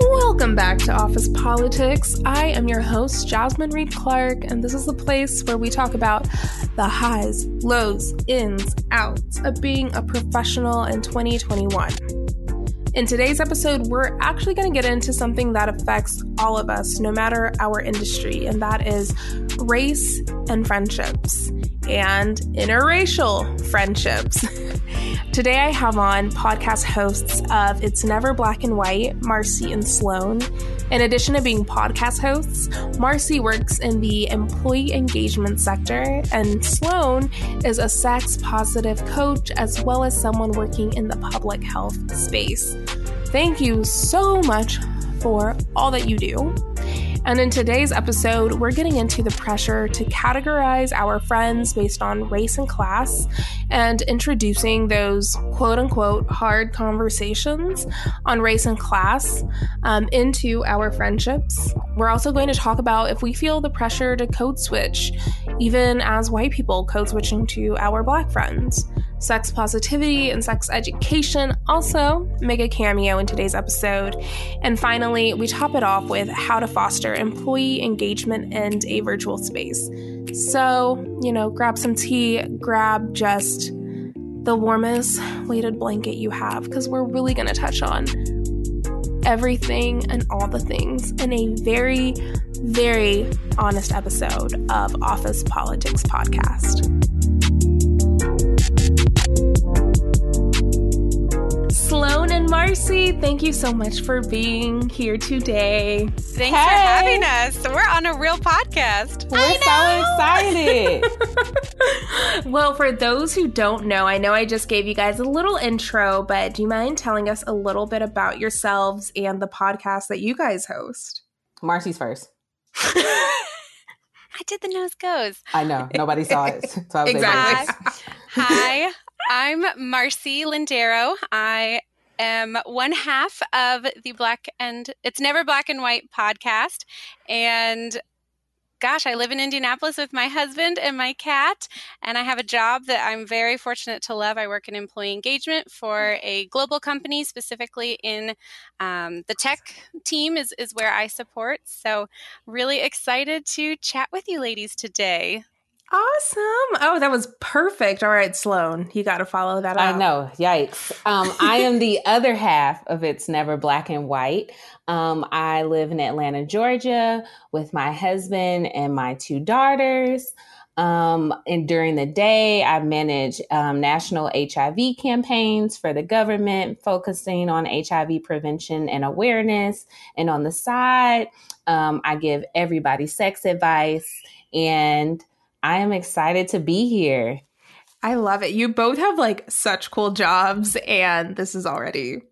Welcome back to Office Politics. I am your host, Jasmine Reed Clark, and this is the place where we talk about the highs, lows, ins, outs of being a professional in 2021. In today's episode, we're actually going to get into something that affects all of us, no matter our industry, and that is race and friendships and interracial friendships. Today, I have on podcast hosts of It's Never Black and White, Marcy and Sloan. In addition to being podcast hosts, Marcy works in the employee engagement sector, and Sloan is a sex positive coach as well as someone working in the public health space. Thank you so much for all that you do. And in today's episode, we're getting into the pressure to categorize our friends based on race and class and introducing those quote unquote hard conversations on race and class um, into our friendships. We're also going to talk about if we feel the pressure to code switch, even as white people code switching to our black friends. Sex positivity and sex education also make a cameo in today's episode. And finally, we top it off with how to foster employee engagement in a virtual space. So, you know, grab some tea, grab just the warmest weighted blanket you have, because we're really going to touch on everything and all the things in a very, very honest episode of Office Politics Podcast. Sloan and Marcy, thank you so much for being here today. Thanks hey. for having us. We're on a real podcast. We're so excited. well, for those who don't know, I know I just gave you guys a little intro, but do you mind telling us a little bit about yourselves and the podcast that you guys host? Marcy's first. I did the nose goes. I know. Nobody saw it. So exactly. Hi, I'm Marcy Lindero. I am one half of the Black and It's Never Black and White podcast. And gosh, I live in Indianapolis with my husband and my cat, and I have a job that I'm very fortunate to love. I work in employee engagement for a global company, specifically in um, the tech team, is, is where I support. So, really excited to chat with you ladies today. Awesome. Oh, that was perfect. All right, Sloan, you got to follow that up. I know. Yikes. Um, I am the other half of It's Never Black and White. Um, I live in Atlanta, Georgia with my husband and my two daughters. Um, and during the day, I manage um, national HIV campaigns for the government, focusing on HIV prevention and awareness. And on the side, um, I give everybody sex advice and I am excited to be here. I love it. You both have like such cool jobs, and this is already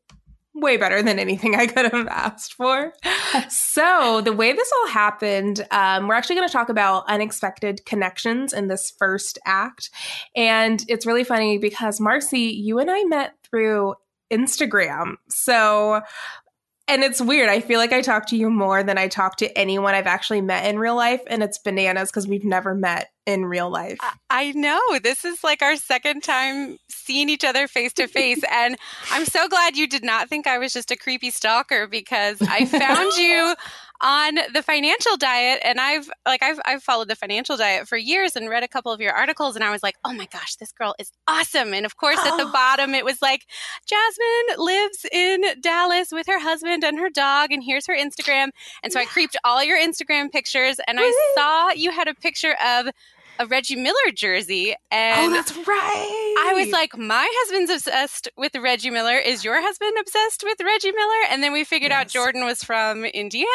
way better than anything I could have asked for. so, the way this all happened, um, we're actually going to talk about unexpected connections in this first act. And it's really funny because, Marcy, you and I met through Instagram. So, and it's weird. I feel like I talk to you more than I talk to anyone I've actually met in real life. And it's bananas because we've never met in real life. I know. This is like our second time seeing each other face to face. And I'm so glad you did not think I was just a creepy stalker because I found you on the financial diet and I've like I've I've followed the financial diet for years and read a couple of your articles and I was like, "Oh my gosh, this girl is awesome." And of course, oh. at the oh. bottom it was like, "Jasmine lives in Dallas with her husband and her dog and here's her Instagram." And so I creeped all your Instagram pictures and I saw you had a picture of a Reggie Miller jersey. Oh, and oh, that's right. I was like, my husband's obsessed with Reggie Miller. Is your husband obsessed with Reggie Miller? And then we figured yes. out Jordan was from Indiana.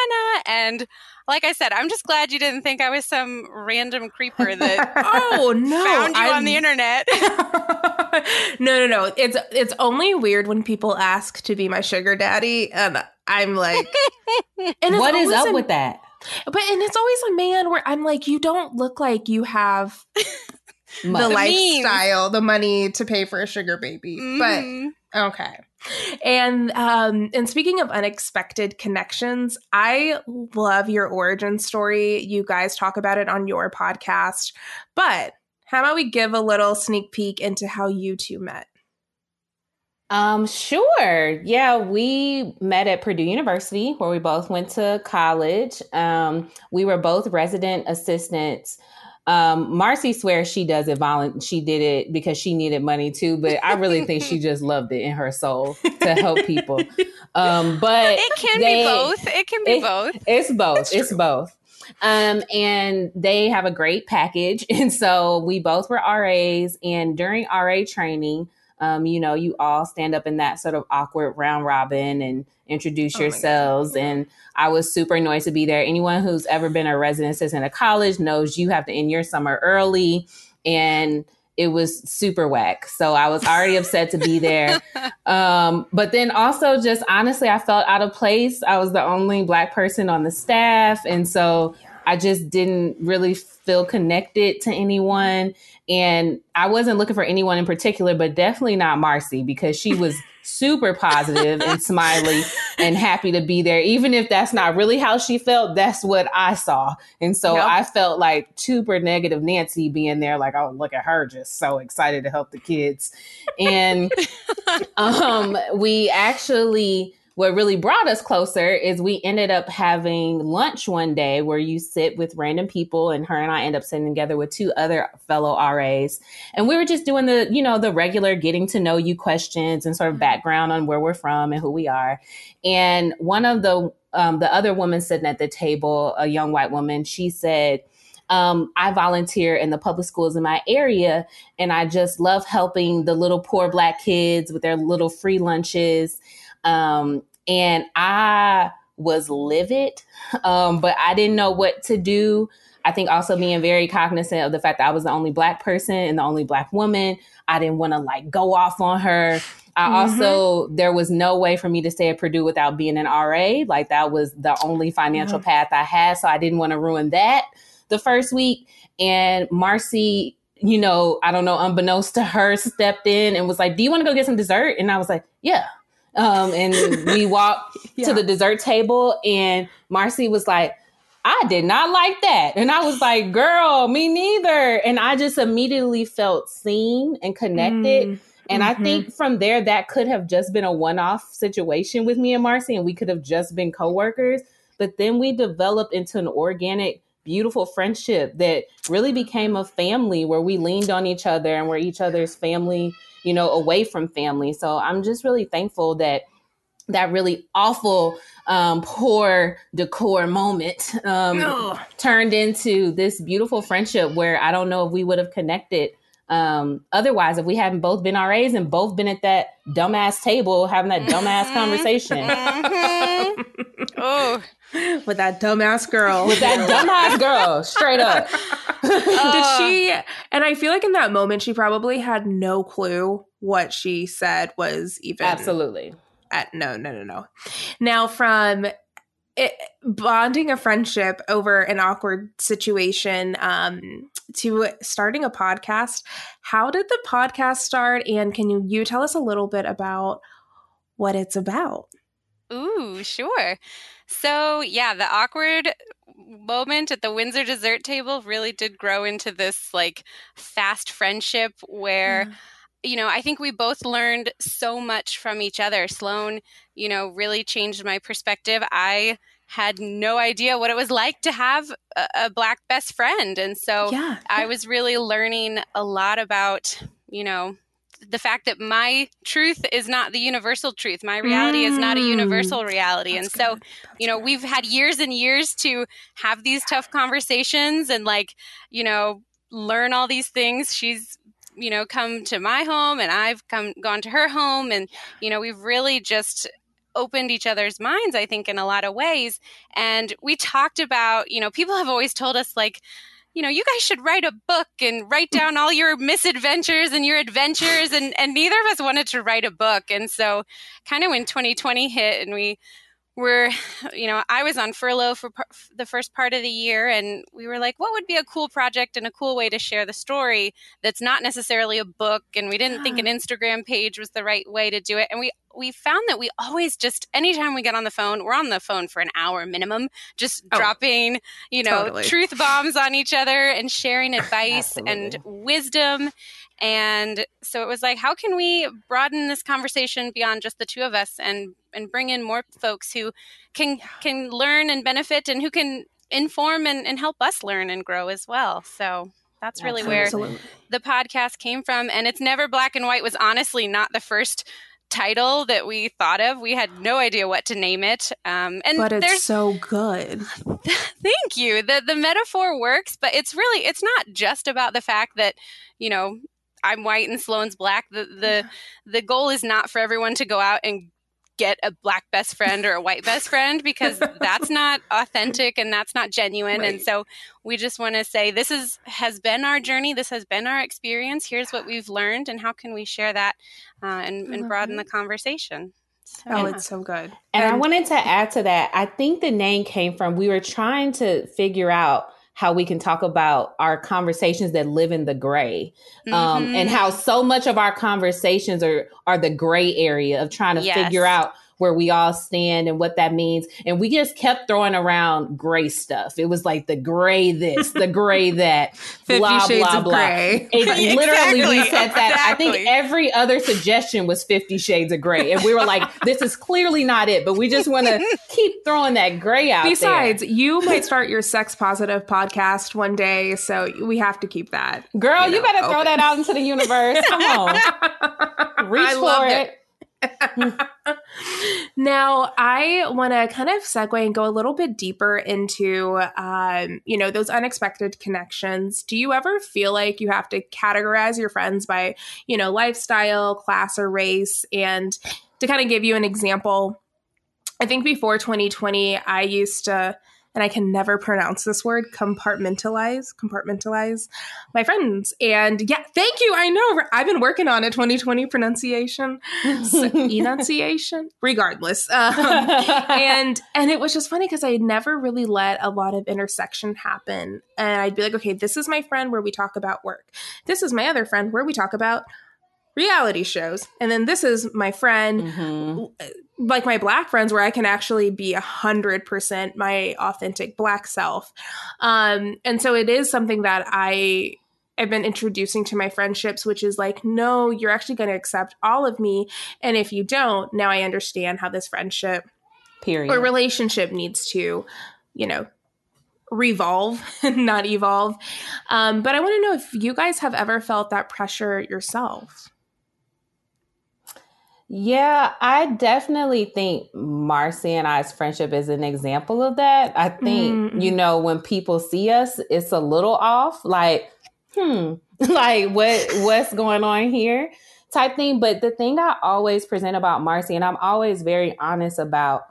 And like I said, I'm just glad you didn't think I was some random creeper that oh no found you I'm... on the internet. no, no, no. It's it's only weird when people ask to be my sugar daddy, and I'm like, and what is up with that? But and it's always a man where I'm like, you don't look like you have the, the lifestyle, the money to pay for a sugar baby. Mm-hmm. But okay. And um and speaking of unexpected connections, I love your origin story. You guys talk about it on your podcast. But how about we give a little sneak peek into how you two met? Um, sure. Yeah, we met at Purdue University where we both went to college. Um, we were both resident assistants. Um, Marcy swears she does it violent. She did it because she needed money too, but I really think she just loved it in her soul to help people. Um, but it can they, be both. It can be it, both. It's both. It's both. Um, and they have a great package. And so we both were RAs. And during RA training, um, you know, you all stand up in that sort of awkward round robin and introduce oh yourselves. And I was super annoyed to be there. Anyone who's ever been a resident assistant at college knows you have to end your summer early. And it was super whack. So I was already upset to be there. Um, but then also, just honestly, I felt out of place. I was the only Black person on the staff. And so I just didn't really feel connected to anyone. And I wasn't looking for anyone in particular, but definitely not Marcy because she was super positive and smiley and happy to be there. Even if that's not really how she felt, that's what I saw. And so yep. I felt like super negative Nancy being there, like, oh, look at her, just so excited to help the kids. And um, we actually what really brought us closer is we ended up having lunch one day where you sit with random people and her and I end up sitting together with two other fellow RAs. And we were just doing the, you know, the regular getting to know you questions and sort of background on where we're from and who we are. And one of the um, the other woman sitting at the table, a young white woman, she said, um, I volunteer in the public schools in my area, and I just love helping the little poor black kids with their little free lunches. Um, and I was livid, um, but I didn't know what to do. I think also being very cognizant of the fact that I was the only black person and the only black woman. I didn't want to like go off on her. I mm-hmm. also there was no way for me to stay at Purdue without being an RA. Like that was the only financial mm-hmm. path I had, so I didn't want to ruin that the first week. And Marcy, you know, I don't know, unbeknownst to her, stepped in and was like, "Do you want to go get some dessert?" And I was like, "Yeah." Um, and we walked yeah. to the dessert table, and Marcy was like, I did not like that. And I was like, girl, me neither. And I just immediately felt seen and connected. Mm, and mm-hmm. I think from there, that could have just been a one off situation with me and Marcy, and we could have just been coworkers. But then we developed into an organic, beautiful friendship that really became a family where we leaned on each other and we're each other's family you know, away from family. So I'm just really thankful that that really awful um, poor decor moment um, turned into this beautiful friendship where I don't know if we would have connected um, otherwise if we hadn't both been RAs and both been at that dumbass table having that dumbass mm-hmm. conversation. Mm-hmm. oh, with that dumbass girl. With that dumbass girl, straight up. Did she? And I feel like in that moment, she probably had no clue what she said was even. Absolutely. At, no, no, no, no. Now, from it, bonding a friendship over an awkward situation um, to starting a podcast, how did the podcast start? And can you, you tell us a little bit about what it's about? Ooh, sure. So, yeah, the awkward moment at the Windsor dessert table really did grow into this like fast friendship where. Mm. You know, I think we both learned so much from each other. Sloan, you know, really changed my perspective. I had no idea what it was like to have a, a black best friend. And so yeah. I was really learning a lot about, you know, the fact that my truth is not the universal truth. My reality mm. is not a mm. universal reality. That's and so, you know, we've had years and years to have these tough conversations and like, you know, learn all these things. She's you know come to my home and I've come gone to her home and you know we've really just opened each other's minds I think in a lot of ways and we talked about you know people have always told us like you know, you guys should write a book and write mm. down all your misadventures and your adventures. And, and neither of us wanted to write a book. And so, kind of when 2020 hit and we were, you know, I was on furlough for par- the first part of the year, and we were like, what would be a cool project and a cool way to share the story that's not necessarily a book? And we didn't think an Instagram page was the right way to do it. And we we found that we always just anytime we get on the phone, we're on the phone for an hour minimum, just oh, dropping, you know, totally. truth bombs on each other and sharing advice and wisdom. And so it was like, how can we broaden this conversation beyond just the two of us and and bring in more folks who can can learn and benefit and who can inform and, and help us learn and grow as well. So that's really Absolutely. where the podcast came from. And it's never black and white was honestly not the first title that we thought of. We had no idea what to name it. Um, and but it's so good. Thank you. The the metaphor works, but it's really it's not just about the fact that you know I'm white and Sloan's black. The the the goal is not for everyone to go out and get a black best friend or a white best friend because that's not authentic and that's not genuine right. and so we just want to say this is has been our journey this has been our experience here's what we've learned and how can we share that uh, and, and broaden the conversation so, oh, yeah. it's so good. And, and I wanted to add to that. I think the name came from we were trying to figure out how we can talk about our conversations that live in the gray um, mm-hmm. and how so much of our conversations are are the gray area of trying to yes. figure out where we all stand and what that means. And we just kept throwing around gray stuff. It was like the gray this, the gray that, blah, blah, blah. It, exactly. Literally, we said that. Exactly. I think every other suggestion was Fifty Shades of Gray. And we were like, this is clearly not it, but we just want to keep throwing that gray out Besides, there. you might start your sex positive podcast one day. So we have to keep that. Girl, you, know, you better open. throw that out into the universe. Come on. Reach I for it. it. Now, I want to kind of segue and go a little bit deeper into, um, you know, those unexpected connections. Do you ever feel like you have to categorize your friends by, you know, lifestyle, class, or race? And to kind of give you an example, I think before 2020, I used to and I can never pronounce this word compartmentalize, compartmentalize my friends. And yeah, thank you. I know I've been working on a 2020 pronunciation, enunciation, regardless. Um, and, and it was just funny because I never really let a lot of intersection happen. And I'd be like, okay, this is my friend where we talk about work. This is my other friend where we talk about reality shows. And then this is my friend, mm-hmm. like my black friends, where I can actually be a hundred percent my authentic black self. Um, and so it is something that I I've been introducing to my friendships, which is like, no, you're actually going to accept all of me. And if you don't, now I understand how this friendship period or relationship needs to, you know, revolve and not evolve. Um, but I want to know if you guys have ever felt that pressure yourself. Yeah, I definitely think Marcy and I's friendship is an example of that. I think, mm-hmm. you know, when people see us, it's a little off, like, hmm, like what what's going on here type thing. But the thing I always present about Marcy, and I'm always very honest about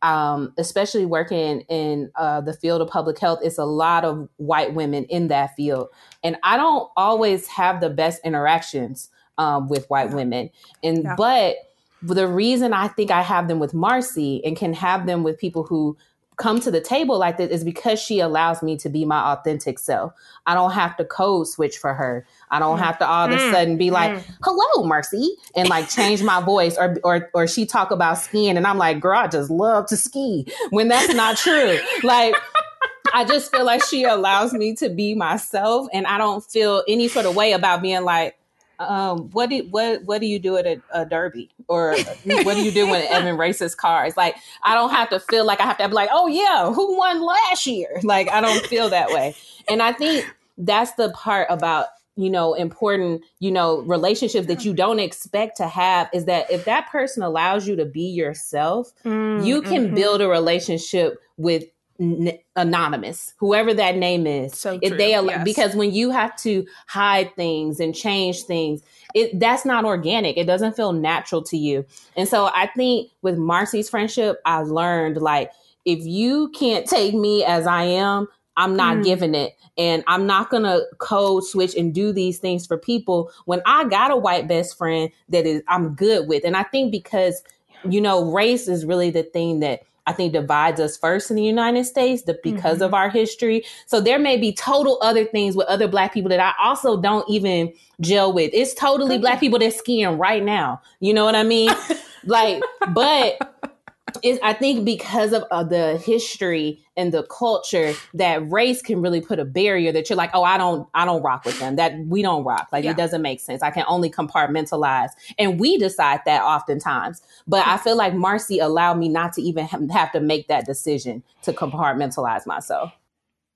um, especially working in uh, the field of public health, it's a lot of white women in that field. And I don't always have the best interactions um, with white women. And yeah. but the reason I think I have them with Marcy and can have them with people who come to the table like this is because she allows me to be my authentic self. I don't have to code switch for her. I don't mm. have to all of a mm. sudden be like, mm. "Hello, Marcy," and like change my voice, or or or she talk about skiing, and I'm like, "Girl, I just love to ski," when that's not true. like. I just feel like she allows me to be myself, and I don't feel any sort of way about being like, um, what do what what do you do at a, a derby or what do you do when Evan races cars? Like I don't have to feel like I have to be like, oh yeah, who won last year? Like I don't feel that way, and I think that's the part about you know important you know relationships that you don't expect to have is that if that person allows you to be yourself, mm, you can mm-hmm. build a relationship with n- anonymous, whoever that name is. So if they al- yes. because when you have to hide things and change things, it that's not organic. It doesn't feel natural to you. And so I think with Marcy's friendship, I learned like if you can't take me as I am, I'm not mm. giving it. And I'm not going to code switch and do these things for people when I got a white best friend that is I'm good with. And I think because you know, race is really the thing that I think divides us first in the United States the, because mm-hmm. of our history. So there may be total other things with other black people that I also don't even gel with. It's totally black people that's skiing right now. You know what I mean? like, but It, I think because of uh, the history and the culture that race can really put a barrier that you're like, oh, I don't, I don't rock with them. That we don't rock. Like yeah. it doesn't make sense. I can only compartmentalize, and we decide that oftentimes. But I feel like Marcy allowed me not to even have to make that decision to compartmentalize myself.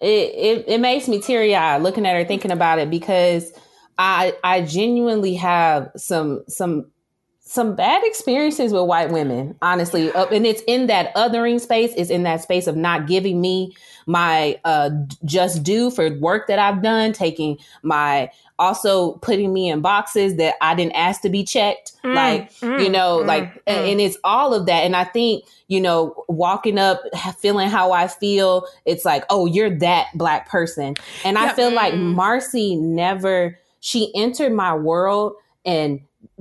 It it, it makes me teary eyed looking at her, thinking about it because I I genuinely have some some some bad experiences with white women, honestly. Uh, and it's in that othering space, is in that space of not giving me my uh, just due for work that I've done, taking my also putting me in boxes that I didn't ask to be checked. Mm, like, mm, you know, mm, like, mm. and it's all of that. And I think, you know, walking up, feeling how I feel, it's like, oh, you're that black person. And I feel like mm. Marcy never, she entered my world and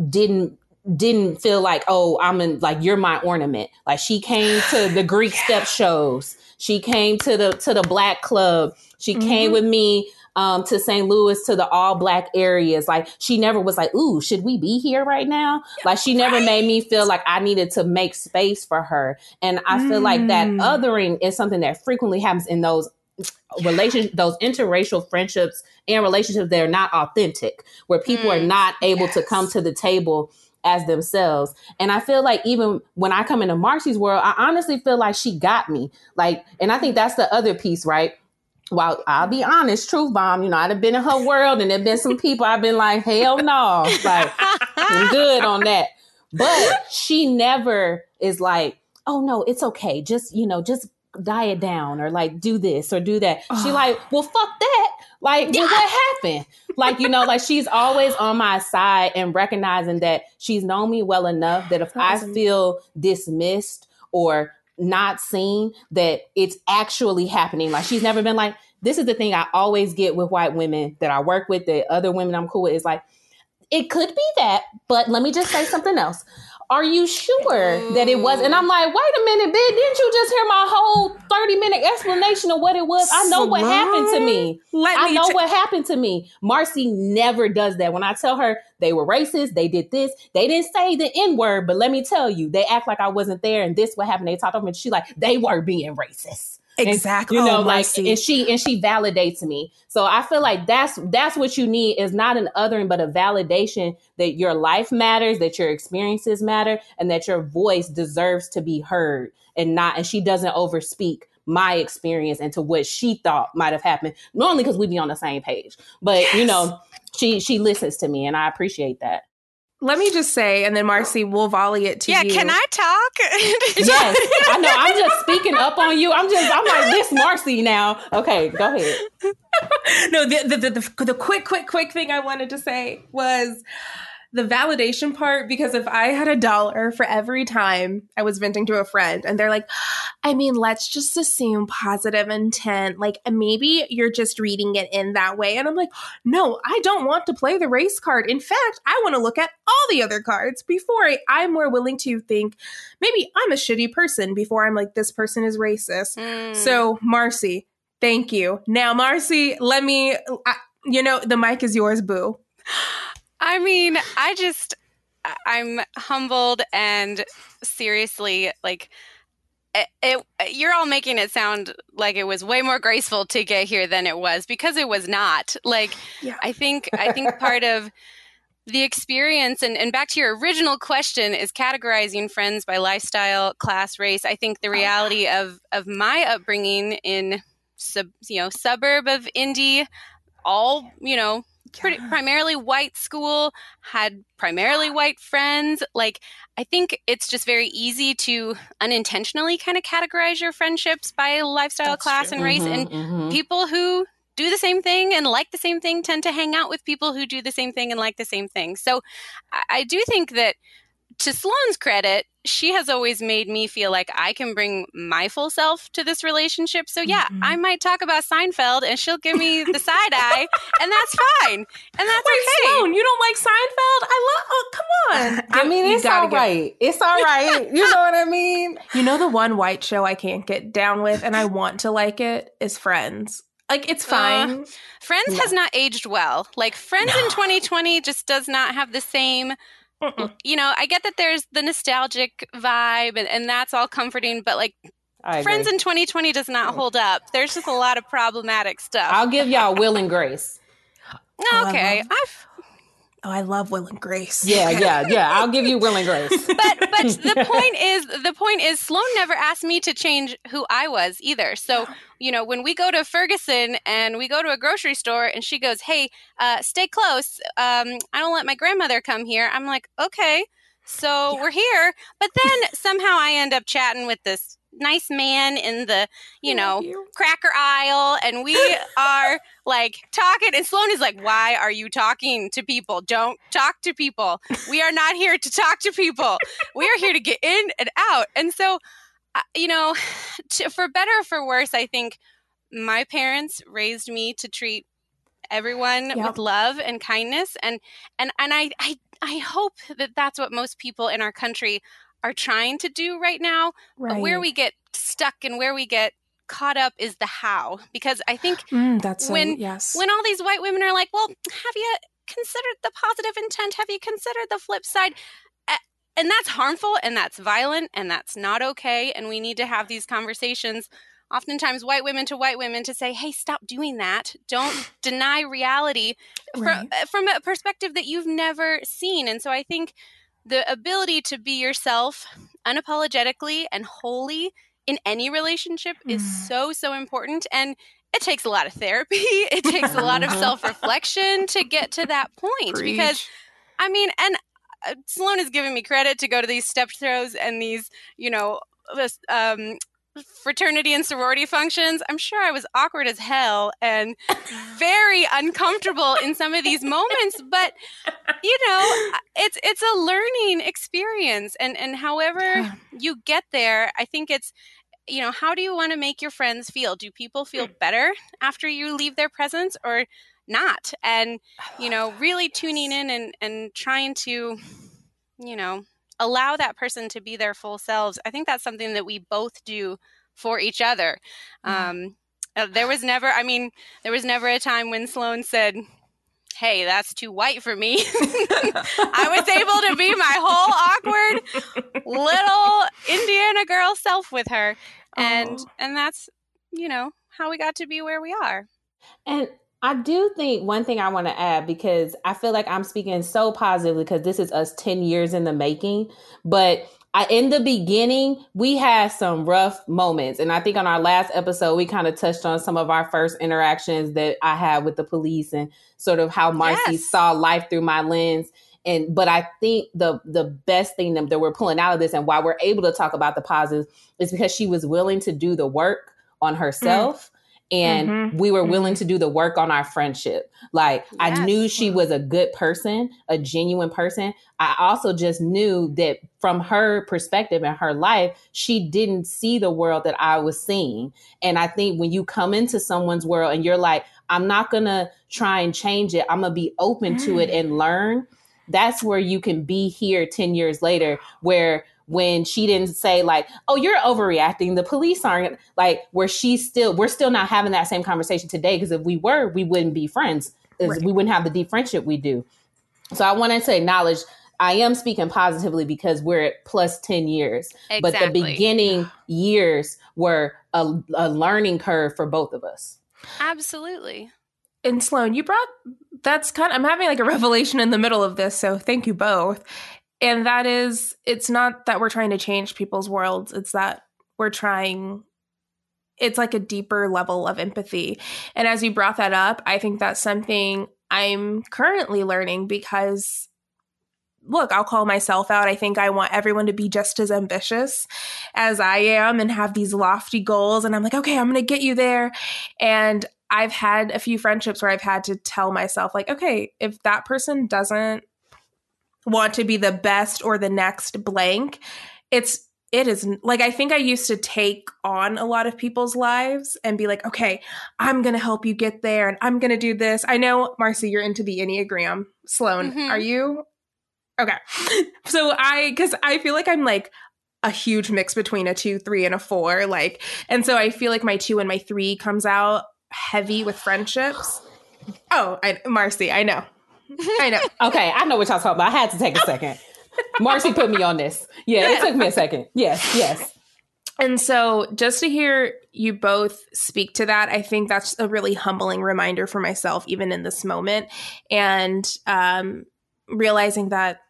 didn't didn't feel like, oh, I'm in like you're my ornament. Like she came to the Greek step shows. She came to the to the black club. She mm-hmm. came with me um, to St. Louis to the all black areas. Like she never was like, ooh, should we be here right now? Like she never right. made me feel like I needed to make space for her. And I mm. feel like that mm. othering is something that frequently happens in those relations, those interracial friendships and relationships that are not authentic, where people mm. are not able yes. to come to the table as themselves. And I feel like even when I come into Marcy's world, I honestly feel like she got me. Like, and I think that's the other piece, right? Well, I'll be honest, truth bomb, you know, I'd have been in her world and there've been some people I've been like, hell no. Like, I'm good on that. But she never is like, oh no, it's okay. Just, you know, just diet down or like do this or do that. She like, well, fuck that. Like, well, what happened? Like, you know, like she's always on my side and recognizing that she's known me well enough that if I feel dismissed or not seen, that it's actually happening. Like she's never been like, this is the thing I always get with white women that I work with, the other women I'm cool with, is like, it could be that, but let me just say something else are you sure that it was? And I'm like, wait a minute, bitch, didn't you just hear my whole 30 minute explanation of what it was? I know what happened to me. Let I know t- what happened to me. Marcy never does that. When I tell her they were racist, they did this, they didn't say the N word, but let me tell you, they act like I wasn't there and this what happened. They talked over me. She like, they were being racist. Exactly. And, you oh, know, oh, like and she and she validates me. So I feel like that's that's what you need is not an othering, but a validation that your life matters, that your experiences matter, and that your voice deserves to be heard and not and she doesn't overspeak my experience into what she thought might have happened. Normally because we'd be on the same page. But yes. you know, she she listens to me and I appreciate that let me just say, and then Marcy we'll volley it to yeah, you. Yeah, can I talk? yes, I know. I'm just speaking up on you. I'm just, I'm like this Marcy now. Okay, go ahead. no, the, the, the the quick, quick, quick thing I wanted to say was the validation part because if I had a dollar for every time I was venting to a friend and they're like, I mean, let's just assume positive intent. Like maybe you're just reading it in that way. And I'm like, no, I don't want to play the race card. In fact, I want to look at all the other cards before I, I'm more willing to think maybe I'm a shitty person before I'm like, this person is racist. Mm. So, Marcy, thank you. Now, Marcy, let me, I, you know, the mic is yours, boo. I mean, I just, I'm humbled and seriously, like, it, it, you're all making it sound like it was way more graceful to get here than it was because it was not. Like, yeah. I think, I think part of the experience and, and back to your original question is categorizing friends by lifestyle, class, race. I think the oh, reality of of my upbringing in sub, you know, suburb of Indy, all you know pretty primarily white school, had primarily white friends. Like, I think it's just very easy to unintentionally kind of categorize your friendships by lifestyle, That's class, true. and race. Mm-hmm, and mm-hmm. people who do the same thing and like the same thing tend to hang out with people who do the same thing and like the same thing. So I, I do think that to Sloan's credit, she has always made me feel like I can bring my full self to this relationship. So yeah, mm-hmm. I might talk about Seinfeld and she'll give me the side eye, and that's fine. And that's Wait, okay. Sloan, you don't like Seinfeld? I love. Oh, come on. I mean, it's all right. Get... It's all right. You know what I mean? You know the one white show I can't get down with, and I want to like it is Friends. Like it's uh, fine. Uh, Friends has not aged well. Like Friends no. in 2020 just does not have the same Oh. you know, I get that there's the nostalgic vibe and, and that's all comforting, but like Friends in 2020 does not hold up. There's just a lot of problematic stuff. I'll give y'all Will and Grace. okay. Oh, I've Oh, I love Will and Grace. Yeah, yeah, yeah. I'll give you Will and Grace. but but the point is the point is Sloan never asked me to change who I was either. So, you know, when we go to Ferguson and we go to a grocery store and she goes, Hey, uh, stay close. Um, I don't let my grandmother come here. I'm like, Okay. So yeah. we're here. But then somehow I end up chatting with this nice man in the, you know, you. cracker aisle. And we are like talking. And Sloan is like, Why are you talking to people? Don't talk to people. We are not here to talk to people. We are here to get in and out. And so, uh, you know, to, for better or for worse, I think my parents raised me to treat everyone yep. with love and kindness and and and I, I I hope that that's what most people in our country are trying to do right now. Right. Where we get stuck and where we get caught up is the how because I think mm, that's when so, yes when all these white women are like, well, have you considered the positive intent? Have you considered the flip side? And that's harmful and that's violent and that's not okay. And we need to have these conversations oftentimes white women to white women to say, hey, stop doing that. Don't deny reality right. from, uh, from a perspective that you've never seen. And so I think the ability to be yourself unapologetically and wholly in any relationship mm. is so, so important. And it takes a lot of therapy, it takes a lot of uh-huh. self reflection to get to that point. Preach. Because, I mean, and uh, Sloan is giving me credit to go to these step throws and these, you know, this, um, fraternity and sorority functions, I'm sure I was awkward as hell and very uncomfortable in some of these moments. But you know, it's it's a learning experience, and and however you get there, I think it's you know how do you want to make your friends feel? Do people feel mm. better after you leave their presence or not? And you know, really tuning in and and trying to you know allow that person to be their full selves. I think that's something that we both do for each other. Um, uh, there was never, I mean, there was never a time when Sloan said, Hey, that's too white for me. I was able to be my whole awkward little Indiana girl self with her. And, oh. and that's, you know, how we got to be where we are. And I do think one thing I want to add because I feel like I'm speaking so positively because this is us 10 years in the making. But I, in the beginning, we had some rough moments. And I think on our last episode, we kind of touched on some of our first interactions that I had with the police and sort of how Marcy yes. saw life through my lens. And but I think the the best thing that, that we're pulling out of this and why we're able to talk about the positives is because she was willing to do the work on herself. Mm and mm-hmm. we were willing mm-hmm. to do the work on our friendship. Like yes. I knew she was a good person, a genuine person. I also just knew that from her perspective and her life, she didn't see the world that I was seeing. And I think when you come into someone's world and you're like, I'm not going to try and change it. I'm going to be open mm. to it mm. and learn. That's where you can be here 10 years later where when she didn't say like, "Oh, you're overreacting." The police aren't like where she's still. We're still not having that same conversation today because if we were, we wouldn't be friends. Right. We wouldn't have the deep friendship we do. So I wanted to acknowledge I am speaking positively because we're at plus 10 years. Exactly. But the beginning years were a, a, learning curve for both of us. Absolutely. And Sloan, you brought that's kind of, I'm having like a revelation in the middle of this. So thank you both and that is it's not that we're trying to change people's worlds. It's that we're trying it's like a deeper level of empathy. And as you brought that up i think that's something i'm currently learning because look i'll call myself out. I think i want everyone to be just as ambitious as i am and have these lofty goals. And i'm like okay i'm going to get you there. And i've had a few friendships where i've had to tell myself like okay if that person doesn't want to be the best or the next blank. It's it is like I think I used to take on a lot of people's lives and be like, okay, I'm gonna help you get there and I'm gonna do this. I know, Marcy, you're into the Enneagram. Sloan, mm-hmm. are you? Okay. So I because I feel like I'm like a huge mix between a two, three, and a four. Like, and so I feel like my two and my three comes out heavy with friendships. Oh, I, Marcy, I know. I know. okay, I know what y'all talking about. I had to take a second. Marcy put me on this. Yeah, it took me a second. Yes, yes. And so, just to hear you both speak to that, I think that's a really humbling reminder for myself, even in this moment. And um, realizing that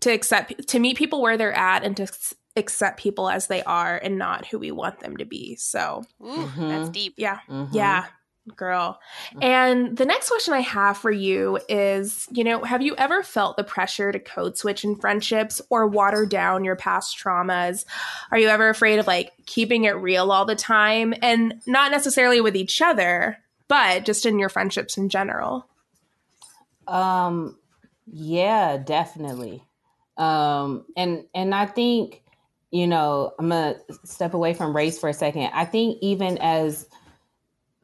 to accept, to meet people where they're at and to accept people as they are and not who we want them to be. So, Ooh, mm-hmm. that's deep. Yeah. Mm-hmm. Yeah girl. And the next question I have for you is, you know, have you ever felt the pressure to code switch in friendships or water down your past traumas? Are you ever afraid of like keeping it real all the time and not necessarily with each other, but just in your friendships in general? Um yeah, definitely. Um and and I think you know, I'm going to step away from race for a second. I think even as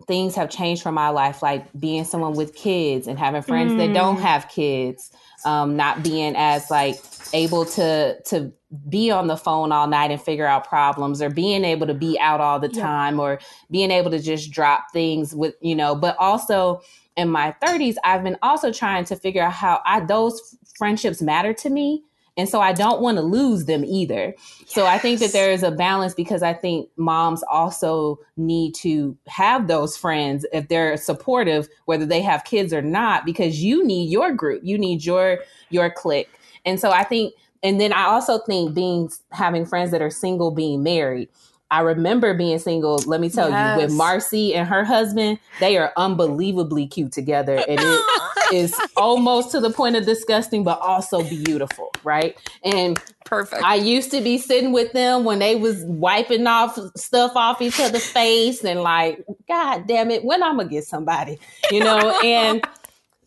things have changed for my life, like being someone with kids and having friends mm. that don't mm. have kids, um, not being as like able to to be on the phone all night and figure out problems or being able to be out all the time yeah. or being able to just drop things with you know but also in my 30s i've been also trying to figure out how i those friendships matter to me and so I don't want to lose them either. Yes. So I think that there is a balance because I think moms also need to have those friends if they're supportive, whether they have kids or not, because you need your group, you need your your clique. And so I think, and then I also think being having friends that are single, being married. I remember being single. Let me tell yes. you, with Marcy and her husband, they are unbelievably cute together, and it is almost to the point of disgusting, but also beautiful, right? And perfect. I used to be sitting with them when they was wiping off stuff off each other's face, and like, God damn it, when I'm gonna get somebody, you know, and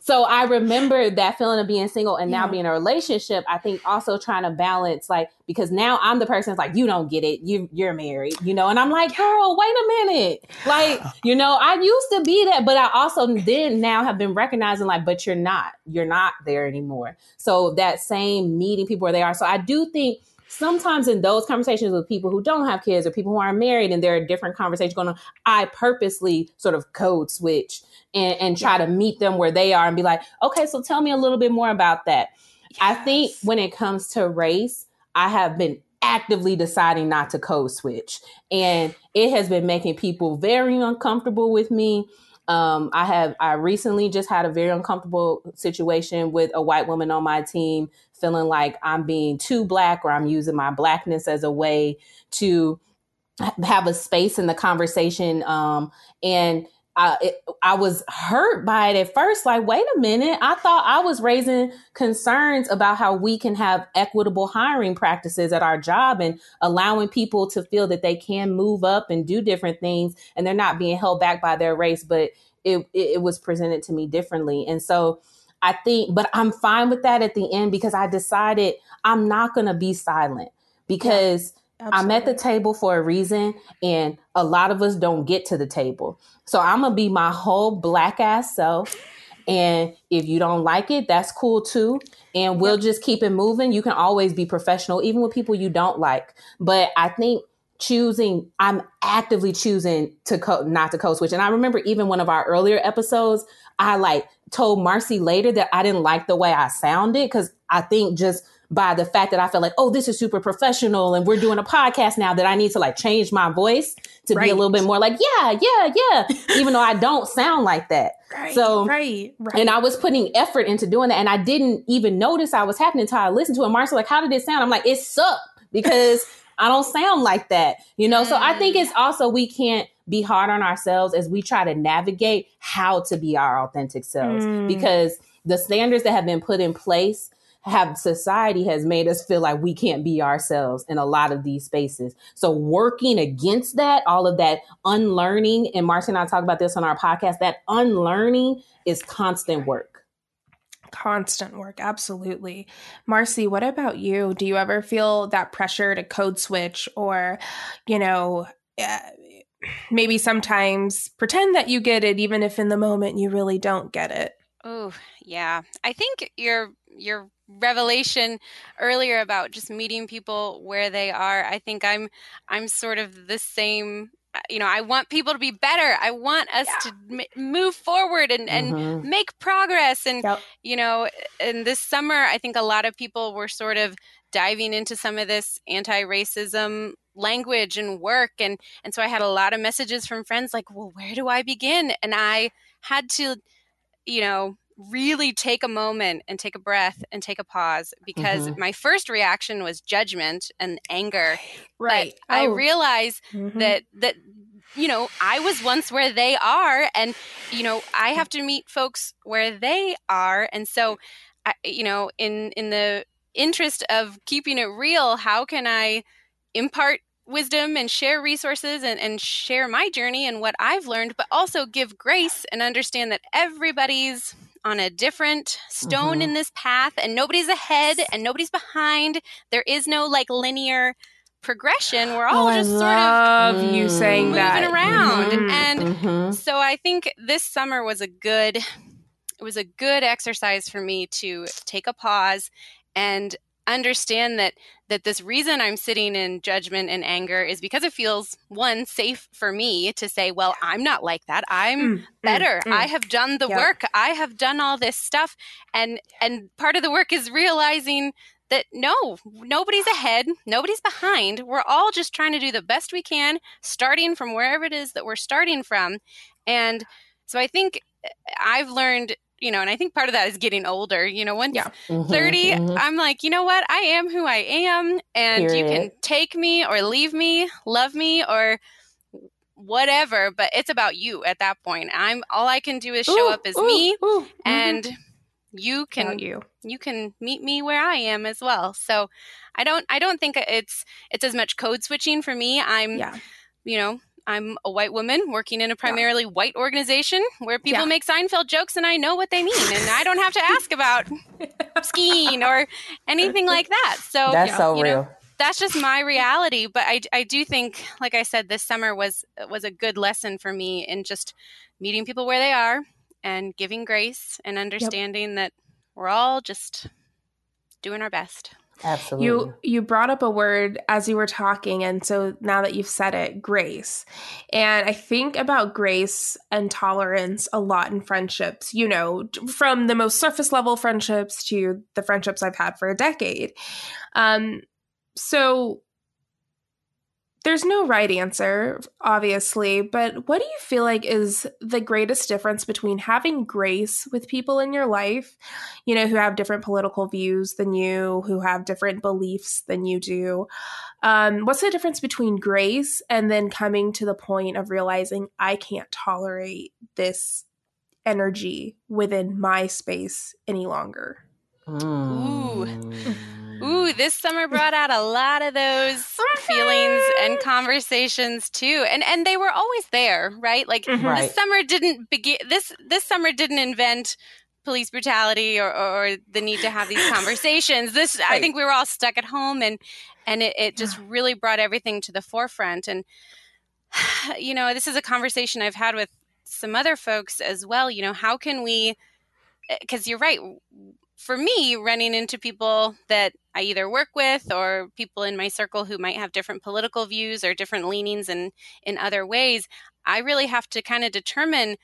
so I remember that feeling of being single and now yeah. being in a relationship. I think also trying to balance, like, because now I'm the person that's like, you don't get it. You you're married, you know, and I'm like, girl, wait a minute. Like, you know, I used to be that, but I also then now have been recognizing like, but you're not, you're not there anymore. So that same meeting people where they are. So I do think sometimes in those conversations with people who don't have kids or people who aren't married and there are different conversations going on, I purposely sort of code switch and, and try to meet them where they are and be like, okay, so tell me a little bit more about that. Yes. I think when it comes to race, I have been actively deciding not to code switch. And it has been making people very uncomfortable with me. Um, I have I recently just had a very uncomfortable situation with a white woman on my team, feeling like I'm being too black or I'm using my blackness as a way to have a space in the conversation. Um, and I, it, I was hurt by it at first. Like, wait a minute. I thought I was raising concerns about how we can have equitable hiring practices at our job and allowing people to feel that they can move up and do different things and they're not being held back by their race. But it, it, was presented to me differently. And so I think, but I'm fine with that at the end because I decided I'm not going to be silent because. Yeah Absolutely. I'm at the table for a reason, and a lot of us don't get to the table. So I'm gonna be my whole black ass self. And if you don't like it, that's cool too. And we'll just keep it moving. You can always be professional, even with people you don't like. But I think choosing, I'm actively choosing to co- not to code switch. And I remember even one of our earlier episodes, I like told Marcy later that I didn't like the way I sounded because I think just by the fact that I felt like, oh, this is super professional and we're doing a podcast now that I need to like change my voice to right. be a little bit more like, yeah, yeah, yeah, even though I don't sound like that. Right, so, right, right. And I was putting effort into doing that and I didn't even notice I was happening until I listened to it. Marcia, like, how did it sound? I'm like, it sucked because I don't sound like that, you know? Mm. So I think it's mm. also, we can't be hard on ourselves as we try to navigate how to be our authentic selves mm. because the standards that have been put in place have society has made us feel like we can't be ourselves in a lot of these spaces. So working against that, all of that unlearning, and Marcy and I talk about this on our podcast, that unlearning is constant work. Constant work, absolutely. Marcy, what about you? Do you ever feel that pressure to code switch or, you know, uh, maybe sometimes pretend that you get it, even if in the moment you really don't get it? Oh, yeah. I think your your revelation earlier about just meeting people where they are i think i'm i'm sort of the same you know, I want people to be better. I want us yeah. to m- move forward and, and mm-hmm. make progress. And, yep. you know, in this summer, I think a lot of people were sort of diving into some of this anti racism language and work. And, and so I had a lot of messages from friends like, well, where do I begin? And I had to, you know, really take a moment and take a breath and take a pause because mm-hmm. my first reaction was judgment and anger. Right. Oh. I realize mm-hmm. that that you know, I was once where they are and you know, I have to meet folks where they are and so I, you know, in in the interest of keeping it real, how can I impart wisdom and share resources and, and share my journey and what I've learned, but also give grace and understand that everybody's on a different stone mm-hmm. in this path and nobody's ahead and nobody's behind. There is no like linear progression. We're all oh, just sort of you saying moving that. around. Mm-hmm. And mm-hmm. so I think this summer was a good it was a good exercise for me to take a pause and understand that that this reason I'm sitting in judgment and anger is because it feels one safe for me to say, well, I'm not like that. I'm mm, mm better. Mm. I have done the yep. work. I have done all this stuff and and part of the work is realizing that no, nobody's ahead, nobody's behind. We're all just trying to do the best we can, starting from wherever it is that we're starting from. And so I think eh, I've learned you know, and I think part of that is getting older. You know, once yeah. mm-hmm, 30, mm-hmm. I'm like, you know what? I am who I am, and Period. you can take me or leave me, love me or whatever, but it's about you at that point. I'm all I can do is show ooh, up as ooh, me ooh, mm-hmm. and you can you. you can meet me where I am as well. So I don't I don't think it's it's as much code switching for me. I'm yeah. you know, I'm a white woman working in a primarily yeah. white organization where people yeah. make Seinfeld jokes and I know what they mean and I don't have to ask about skiing or anything like that. So that's so real. Know, that's just my reality. But I, I do think, like I said, this summer was was a good lesson for me in just meeting people where they are and giving grace and understanding yep. that we're all just doing our best. Absolutely. You you brought up a word as you were talking and so now that you've said it, grace. And I think about grace and tolerance a lot in friendships, you know, from the most surface level friendships to the friendships I've had for a decade. Um so there's no right answer, obviously, but what do you feel like is the greatest difference between having grace with people in your life, you know, who have different political views than you, who have different beliefs than you do? Um, what's the difference between grace and then coming to the point of realizing I can't tolerate this energy within my space any longer? Ooh. Ooh, this summer brought out a lot of those feelings and conversations too. And and they were always there, right? Like mm-hmm. right. this summer didn't begin this this summer didn't invent police brutality or, or the need to have these conversations. This right. I think we were all stuck at home and and it, it just really brought everything to the forefront. And you know, this is a conversation I've had with some other folks as well. You know, how can we because eh, you're right for me, running into people that I either work with or people in my circle who might have different political views or different leanings in, in other ways, I really have to kind of determine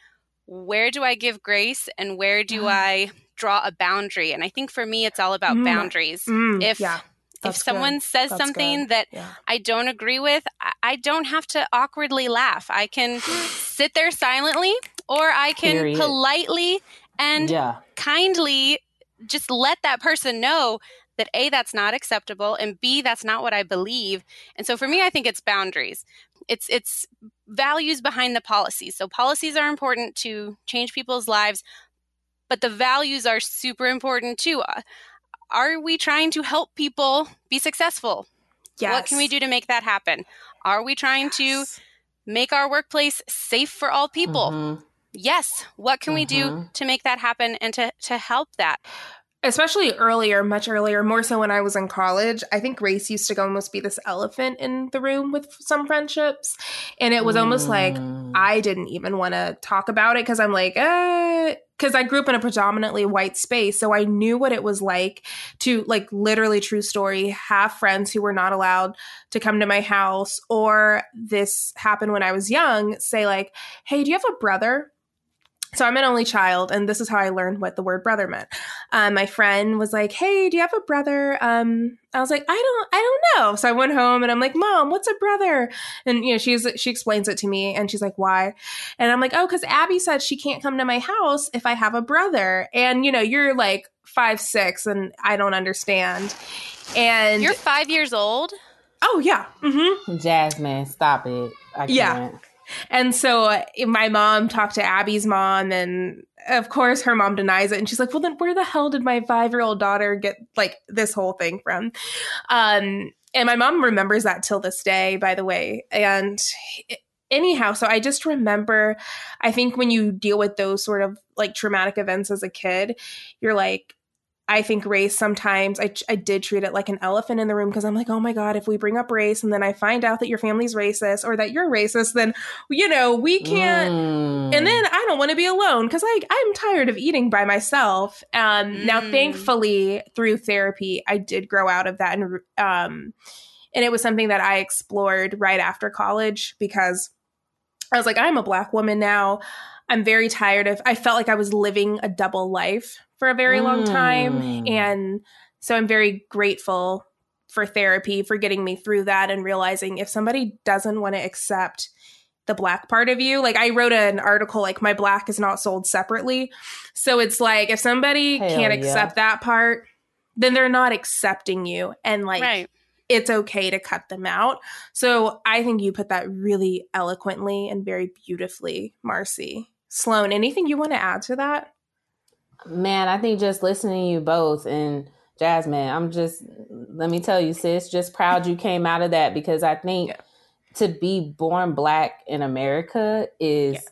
where do I give grace and where do mm. I draw a boundary. And I think for me, it's all about mm. boundaries. Mm. If yeah. If someone good. says That's something good. that yeah. I don't agree with, I don't have to awkwardly laugh. I can sit there silently or I can Period. politely and yeah. kindly just let that person know that A, that's not acceptable, and B, that's not what I believe. And so for me, I think it's boundaries. It's it's values behind the policies. So policies are important to change people's lives, but the values are super important too. Uh, are we trying to help people be successful? Yes. What can we do to make that happen? Are we trying yes. to make our workplace safe for all people? Mm-hmm. Yes. What can mm-hmm. we do mm-hmm. to make that happen and to, to help that? especially earlier, much earlier, more so when I was in college, I think race used to almost be this elephant in the room with some friendships. And it was almost like Mm. I didn't even want to talk about it because I'm like, uh, because I grew up in a predominantly white space. So I knew what it was like to, like, literally true story, have friends who were not allowed to come to my house. Or this happened when I was young say, like, hey, do you have a brother? So I'm an only child, and this is how I learned what the word brother meant. Um, my friend was like, "Hey, do you have a brother?" Um, I was like, "I don't, I don't know." So I went home and I'm like, "Mom, what's a brother?" And you know, she's she explains it to me, and she's like, "Why?" And I'm like, "Oh, because Abby said she can't come to my house if I have a brother." And you know, you're like five six, and I don't understand. And You're five years old. oh yeah, hmm Jasmine, stop it. I can't. Yeah. And so uh, my mom talked to Abby's mom, and of course, her mom denies it. And she's like, Well, then where the hell did my five year old daughter get like this whole thing from? Um, and my mom remembers that till this day, by the way. And anyhow, so I just remember, I think when you deal with those sort of like traumatic events as a kid, you're like, I think race sometimes I, I did treat it like an elephant in the room because I'm like, oh my God, if we bring up race and then I find out that your family's racist or that you're racist, then, you know, we can't. Mm. And then I don't want to be alone because like I'm tired of eating by myself. Um, Now, Mm. thankfully, through therapy, I did grow out of that, and um, and it was something that I explored right after college because I was like, I'm a black woman now. I'm very tired of. I felt like I was living a double life for a very long time, Mm. and so I'm very grateful for therapy for getting me through that and realizing if somebody doesn't want to accept the black part of you like i wrote an article like my black is not sold separately so it's like if somebody Hell can't yeah. accept that part then they're not accepting you and like right. it's okay to cut them out so i think you put that really eloquently and very beautifully marcy sloan anything you want to add to that Man, I think just listening to you both and Jasmine, I'm just let me tell you, sis, just proud you came out of that because I think Yeah. to be born black in America is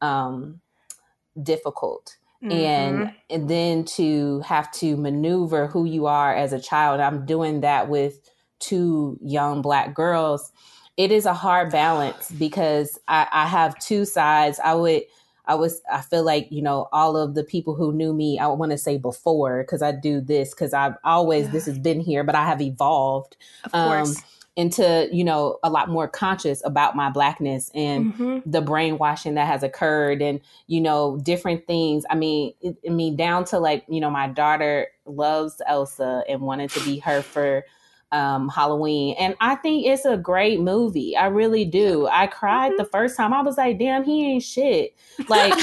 um difficult. Mhm. And and then to have to maneuver who you are as a child. I'm doing that with two young black girls. It is a hard balance because I, I have two sides. I would I was I feel like you know all of the people who knew me I want to say before because I do this because I've always this has been here but I have evolved of um, into you know a lot more conscious about my blackness and Mhm. the brainwashing that has occurred and you know different things. I mean it, i mean down to like you know my daughter loves elsa and wanted to be her for um halloween and i think it's a great movie. I really do. I cried the first time. I was like damn he ain't shit. Like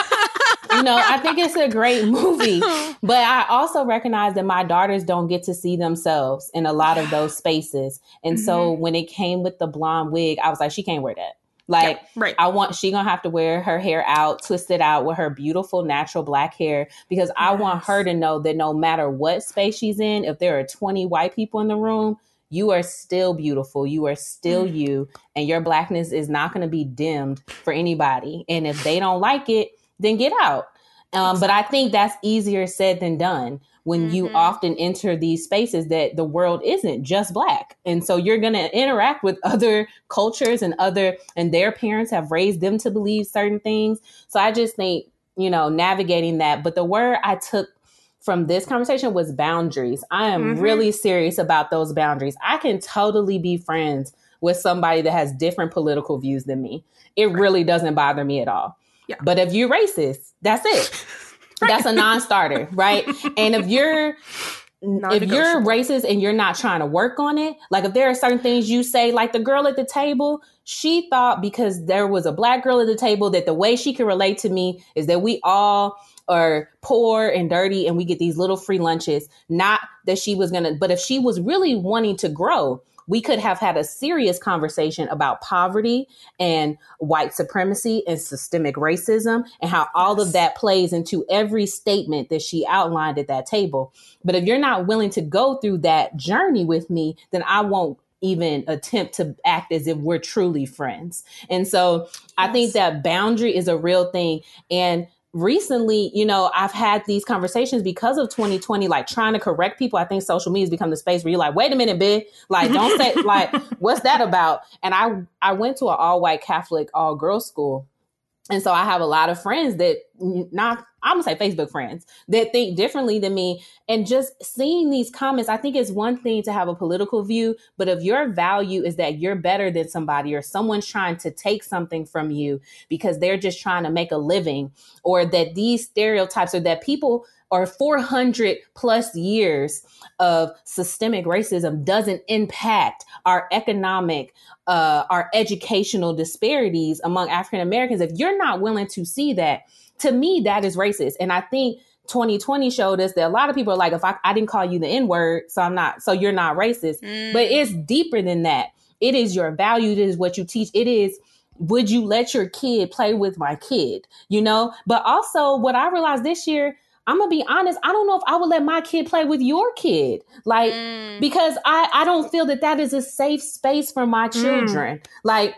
you know i think it's a great movie but I also recognize that my daughters don't get to see themselves in a lot of those spaces. And so when it came with the blonde wig, I was like, she can't wear that. Like, Yeah, right. I want she gonna have to wear her hair out, twisted out with her beautiful natural black hair because I want her to know that no matter what space she's in, if there are 20 white people in the room, you are still beautiful. You are still Mm. you, and your blackness is not going to be dimmed for anybody. And if they don't like it, then get out. Um, but I think that's easier said than done when you Mhm. often enter these spaces that the world isn't just black. And so you're going to interact with other cultures and other, and their parents have raised them to believe certain things. So I just think, you know, navigating that. But the word I took from this conversation was boundaries. I am Mhm. really serious about those boundaries. I can totally be friends with somebody that has different political views than me. It really doesn't bother me at all. Yeah. But if you're racist, that's it. That's a non-starter, right? And if you're if you're racist and you're not trying to work on it, like if there are certain things you say, like the girl at the table, she thought because there was a black girl at the table that the way she could relate to me is that we all are poor and dirty and we get these little free lunches. Not that she was gonna, but if she was really wanting to grow, we could have had a serious conversation about poverty and white supremacy and systemic racism and how all of that plays into every statement that she outlined at that table. But if you're not willing to go through that journey with me, then I won't even attempt to act as if we're truly friends. And so I think that boundary is a real thing. And recently, you know, I've had these conversations because of 2020, like trying to correct people. I think social media has become the space where you're like, wait a minute, bitch. Like, don't say, like, what's that about? And I, I went to an all white Catholic, all girls school. And so I have a lot of friends that not I'm gonna say Facebook friends that think differently than me. And just seeing these comments, I think it's one thing to have a political view, but if your value is that you're better than somebody or someone's trying to take something from you because they're just trying to make a living, or that these stereotypes or that people or 400 plus years of systemic racism doesn't impact our economic, uh, our educational disparities among African Americans, if you're not willing to see that, to me, that is racist. And I think 2020 showed us that a lot of people are like, if I, I didn't call you the N word, so I'm not, so you're not racist. Mm. But it's deeper than that. It is your value. It is what you teach. It is, would you let your kid play with my kid? You know? But also, what I realized this year, I'm gonna be honest. I don't know if I would let my kid play with your kid, like mm. because I I don't feel that that is a safe space for my mm. children. Mm. Like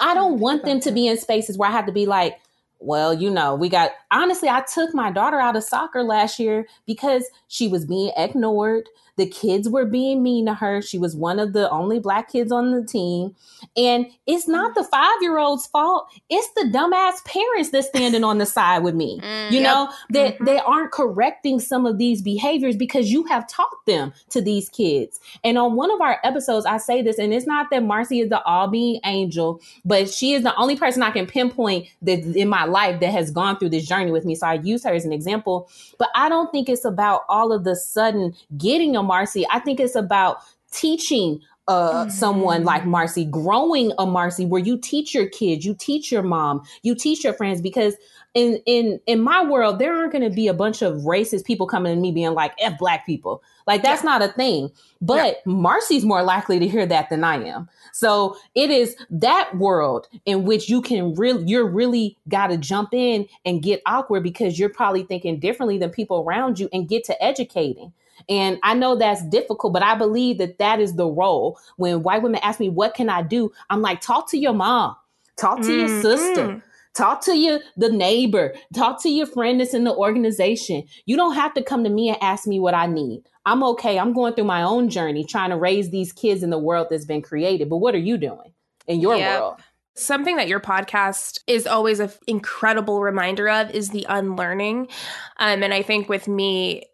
I don't want them to be in spaces where I have to be like, well, you know, we got honestly, I took my daughter out of soccer last year because she was being ignored. The kids were being mean to her. She was one of the only black kids on the team. And it's not the five year old's fault. It's the dumbass parents that's standing on the side with me. Mm, you yep. know, that mm-hmm. they aren't correcting some of these behaviors because you have taught them to these kids. And on one of our episodes, I say this, and it's not that Marcy is the all being angel, but she is the only person I can pinpoint that in my life that has gone through this journey with me. So I use her as an example. But I don't think it's about all of the sudden getting a Marcy. I think it's about teaching uh, mm-hmm. someone like Marcy, growing a Marcy where you teach your kids, you teach your mom, you teach your friends because in in in my world there aren't going to be a bunch of racist people coming to me being like f black people like that's yeah. not a thing but yeah. marcy's more likely to hear that than i am so it is that world in which you can really you're really got to jump in and get awkward because you're probably thinking differently than people around you and get to educating and I know that's difficult, but I believe that that is the role. When white women ask me, what can I do? I'm like, talk to your mom, talk to mm-hmm. your sister. Talk to your the neighbor. Talk to your friend that's in the organization. You don't have to come to me and ask me what I need. I'm okay. I'm going through my own journey trying to raise these kids in the world that's been created. But what are you doing in your yep. world? Something that your podcast is always an incredible reminder of is the unlearning. Um, and I think with me,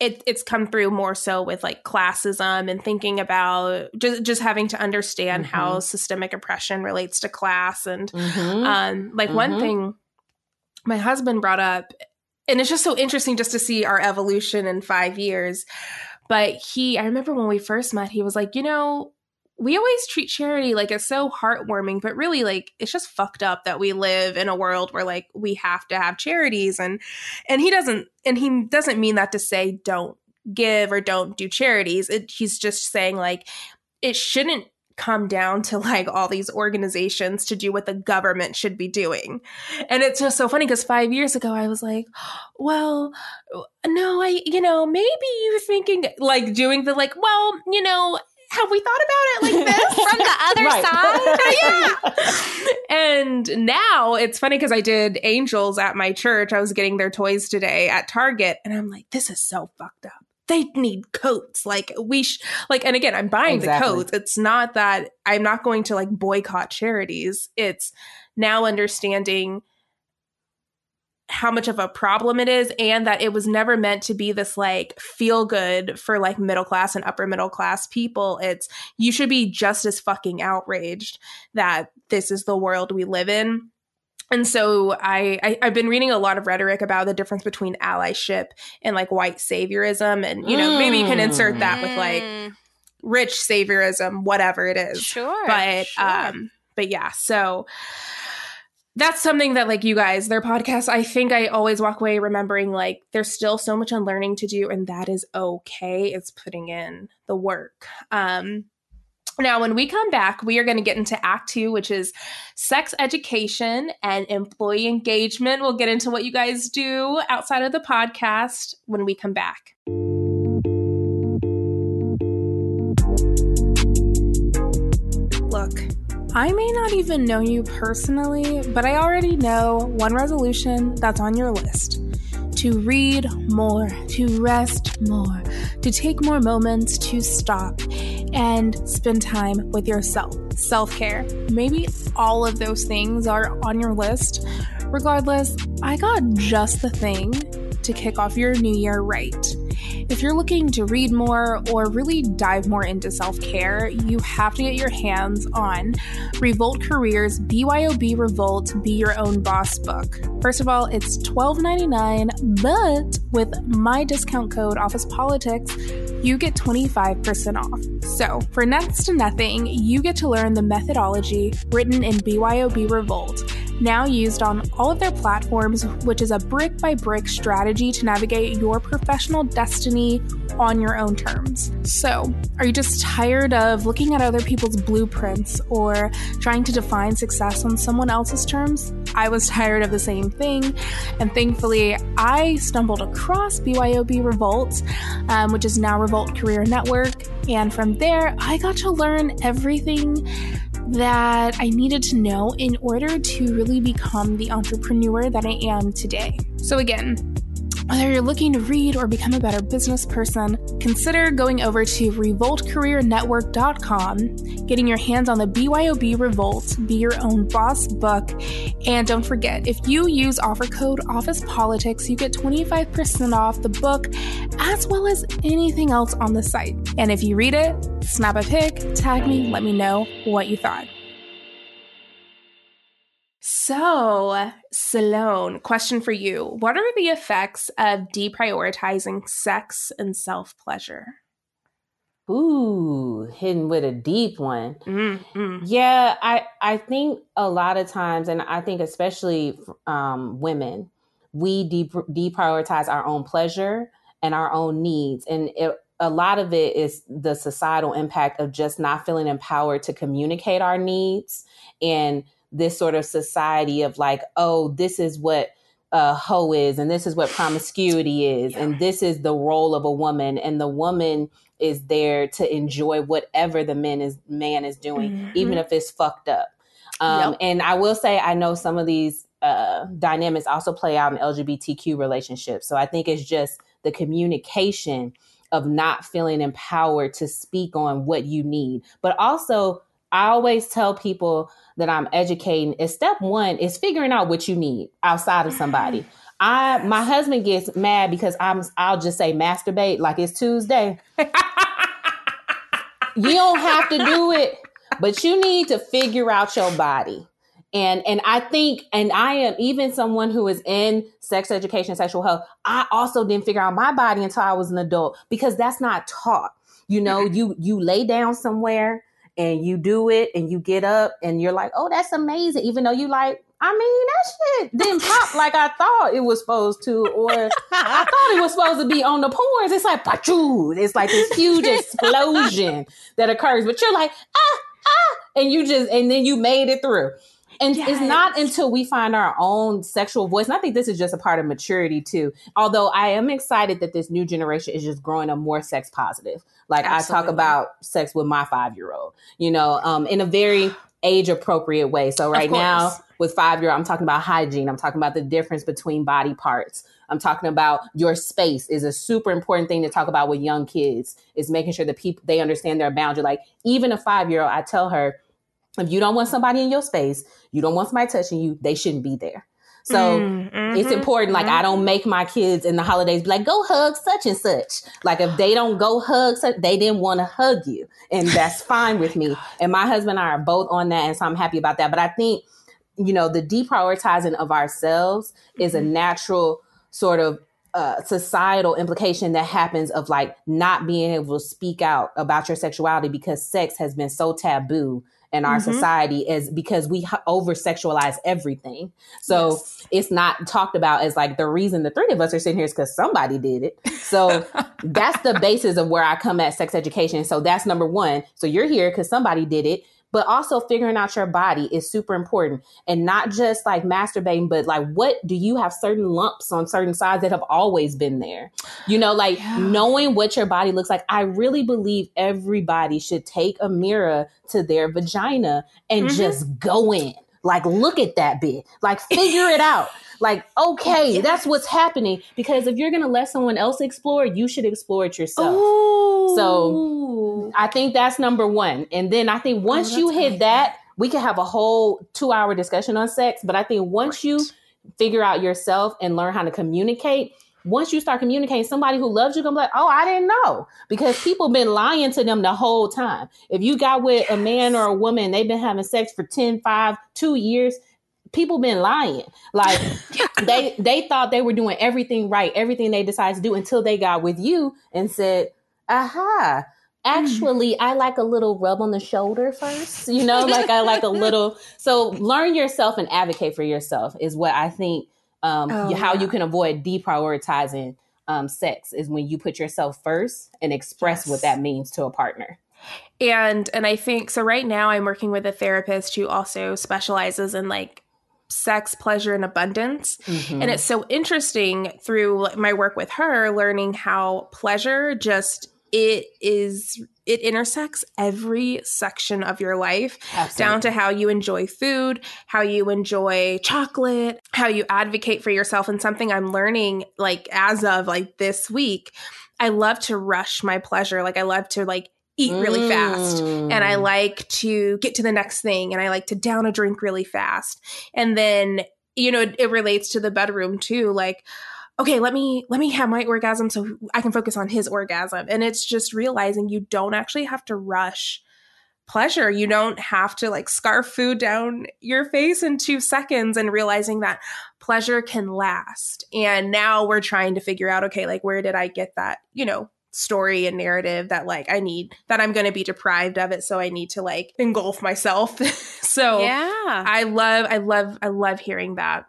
it, it's come through more so with like classism and thinking about just just having to understand mm-hmm. how systemic oppression relates to class and mm-hmm. um, like mm-hmm. one thing my husband brought up and it's just so interesting just to see our evolution in five years but he i remember when we first met he was like you know we always treat charity like it's so heartwarming, but really like it's just fucked up that we live in a world where like we have to have charities and and he doesn't and he doesn't mean that to say don't give or don't do charities. It, he's just saying like it shouldn't come down to like all these organizations to do what the government should be doing. And it's just so funny because five years ago I was like, well, no, I, you know, maybe you're thinking like doing the like, well, you know, have we thought about it like this from the other side? yeah. And now it's funny because I did angels at my church. I was getting their toys today at Target, and I'm like, this is so fucked up. They need coats. Like we, sh- like, and again, I'm buying exactly. the coats. It's not that I'm not going to like boycott charities. It's now understanding how much of a problem it is and that it was never meant to be this like feel good for like middle class and upper middle class people it's you should be just as fucking outraged that this is the world we live in and so I, I have been reading a lot of rhetoric about the difference between allyship and like white saviorism and you know mm. maybe you can insert that with like mm. rich saviorism whatever it is sure but sure. um but yeah so that's something that like you guys their podcast i think i always walk away remembering like there's still so much unlearning to do and that is okay. It's putting in the work. Um now when we come back we are going to get into act two which is sex education and employee engagement. We'll get into what you guys do outside of the podcast when we come back I may not even know you personally, but I already know one resolution that's on your list to read more, to rest more, to take more moments to stop and spend time with yourself. Self care. Maybe all of those things are on your list. Regardless, I got just the thing to kick off your new year right. If you're looking to read more or really dive more into self care, you have to get your hands on Revolt Careers BYOB Revolt Be Your Own Boss book. First of all, it's $12.99, but with my discount code Office Politics, you get 25% off. So, for next to nothing, you get to learn the methodology written in BYOB Revolt now used on all of their platforms, which is a brick by brick strategy to navigate your professional destiny on your own terms. So, are you just tired of looking at other people's blueprints or trying to define success on someone else's terms? I was tired of the same thing, and thankfully, I stumbled across BYOB Revolt, um, which is now Revolt Career Network, and from there, I got to learn everything that I needed to know in order to really become the entrepreneur that I am today. So, again, whether you're looking to read or become a better business person, consider going over to revoltcareernetwork.com, getting your hands on the BYOB Revolt, Be Your Own Boss book, and don't forget, if you use offer code Office Politics, you get 25% off the book as well as anything else on the site. And if you read it, snap a pic, tag me, let me know what you thought. So, Sloan, question for you. What are the effects of deprioritizing sex and self pleasure? Ooh, hidden with a deep one. Mm-hmm. Yeah, I I think a lot of times, and I think especially um, women, we de- deprioritize our own pleasure and our own needs, and it, a lot of it is the societal impact of just not feeling empowered to communicate our needs and this sort of society of like, oh, this is what a hoe is, and this is what promiscuity is, yeah. and this is the role of a woman, and the woman is there to enjoy whatever the man is man is doing, mm-hmm. even if it's fucked up. Um, yep. And I will say, I know some of these uh, dynamics also play out in LGBTQ relationships. So I think it's just the communication of not feeling empowered to speak on what you need, but also I always tell people that I'm educating is step one is figuring out what you need outside of somebody. I my husband gets mad because I'm I'll just say masturbate like it's Tuesday. you don't have to do it, but you need to figure out your body. And and I think and I am even someone who is in sex education, sexual health, I also didn't figure out my body until I was an adult because that's not taught. You know, you you lay down somewhere and you do it and you get up and you're like, oh, that's amazing. Even though you like, I mean, that shit didn't pop like I thought it was supposed to, or I thought it was supposed to be on the pores. It's like, Pachoo! it's like this huge explosion that occurs, but you're like, ah, ah, and you just, and then you made it through. And yes. it's not until we find our own sexual voice. And I think this is just a part of maturity too. Although I am excited that this new generation is just growing up more sex positive. Like Absolutely. I talk about sex with my five year old, you know, um, in a very age appropriate way. So right now with five year old, I'm talking about hygiene. I'm talking about the difference between body parts. I'm talking about your space is a super important thing to talk about with young kids is making sure that people they understand their boundary. Like even a five year old, I tell her, if you don't want somebody in your space, you don't want somebody touching you, they shouldn't be there. So mm-hmm, it's important. Like mm-hmm. I don't make my kids in the holidays be like, go hug such and such. Like if they don't go hug such, they didn't want to hug you. And that's fine with me. And my husband and I are both on that. And so I'm happy about that. But I think, you know, the deprioritizing of ourselves mm-hmm. is a mm-hmm. natural sort of uh, societal implication that happens of like not being able to speak out about your sexuality because sex has been so taboo in our mm-hmm. society is because we over sexualize everything. So yes. it's not talked about as like the reason the three of us are sitting here is because somebody did it. So that's the basis of where I come at sex education. So that's number one. So you're here because somebody did it. But also figuring out your body is super important. And not just like masturbating but like what do you have certain lumps on certain sides that have always been there? You know like yeah. knowing what your body looks like. I really believe everybody should take a mirror to their vagina and mm-hmm. just go in. Like look at that bit. Like figure it out like okay yes. that's what's happening because if you're gonna let someone else explore you should explore it yourself Ooh. so i think that's number one and then i think once oh, you hit that we can have a whole two hour discussion on sex but i think once right. you figure out yourself and learn how to communicate once you start communicating, somebody who loves you gonna be like, oh, I didn't know. Because people been lying to them the whole time. If you got with yes. a man or a woman, they've been having sex for 10, 5, 2 years, people been lying. Like they they thought they were doing everything right, everything they decided to do until they got with you and said, aha. Actually, mm. I like a little rub on the shoulder first, you know, like I like a little. So, learn yourself and advocate for yourself is what I think um, oh, how yeah. you can avoid deprioritizing um, sex is when you put yourself first and express yes. what that means to a partner and and i think so right now i'm working with a therapist who also specializes in like sex pleasure and abundance mm-hmm. and it's so interesting through my work with her learning how pleasure just it is it intersects every section of your life Absolutely. down to how you enjoy food how you enjoy chocolate how you advocate for yourself and something i'm learning like as of like this week i love to rush my pleasure like i love to like eat really mm. fast and I mm. like to get to the next thing and I like to down a drink really fast. And then, you know, it, it, relates to the bedroom too. Like, okay, let me let me have my orgasm so I can focus on his orgasm. And it's just realizing you don't actually have to rush pleasure. You don't have to like scarf food down your face in 2 seconds and realizing that pleasure can last. And now we're trying to figure out okay, like where did I get that, you know, story and narrative that like I need that I'm going to be deprived of it so I need to like engulf myself. so yeah. I love I love I love hearing that.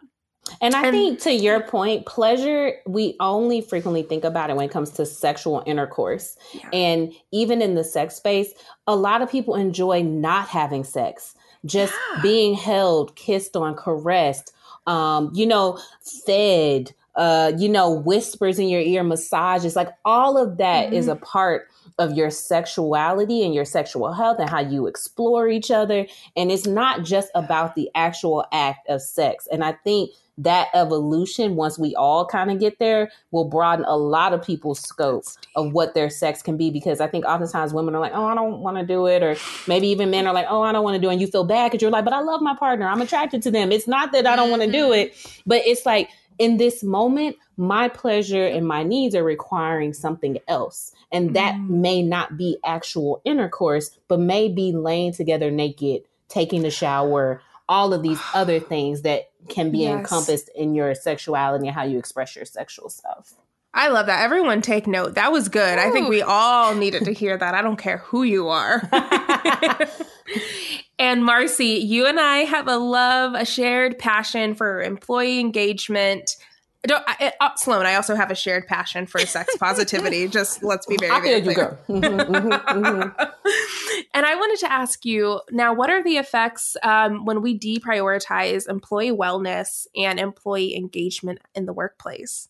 And I and, think to your point, pleasure, we only frequently think about it when it comes to sexual intercourse. Yeah. And even in the sex space, a lot of people enjoy not having sex, just yeah. being held, kissed on, caressed, um, you know, fed, uh, you know, whispers in your ear, massages, like all of that mm-hmm. is a part of your sexuality and your sexual health and how you explore each other. And it's not just about the actual act of sex. And I think that evolution, once we all kind of get there, will broaden a lot of people's scope of what their sex can be. Because I think oftentimes women are like, oh, I don't want to do it. Or maybe even men are like, oh, I don't want to do it. And you feel bad because you're like, but I love my partner. I'm attracted to them. It's not that I don't want to do mm-hmm. it, but it's like, in this moment, my pleasure and my needs are requiring something else. And that mm. may not be actual intercourse, but may be laying together naked, taking a shower, all of these other things that can be yes. encompassed in your sexuality and how you express your sexual self. I love that. Everyone take note. That was good. Ooh. I think we all needed to hear that. I don't care who you are. and Marcy, you and I have a love, a shared passion for employee engagement. Don't, I, uh, Sloan, I also have a shared passion for sex positivity. Just let's be very, very clear. You mm-hmm, mm-hmm, mm-hmm. and I wanted to ask you now: what are the effects um, when we deprioritize employee wellness and employee engagement in the workplace?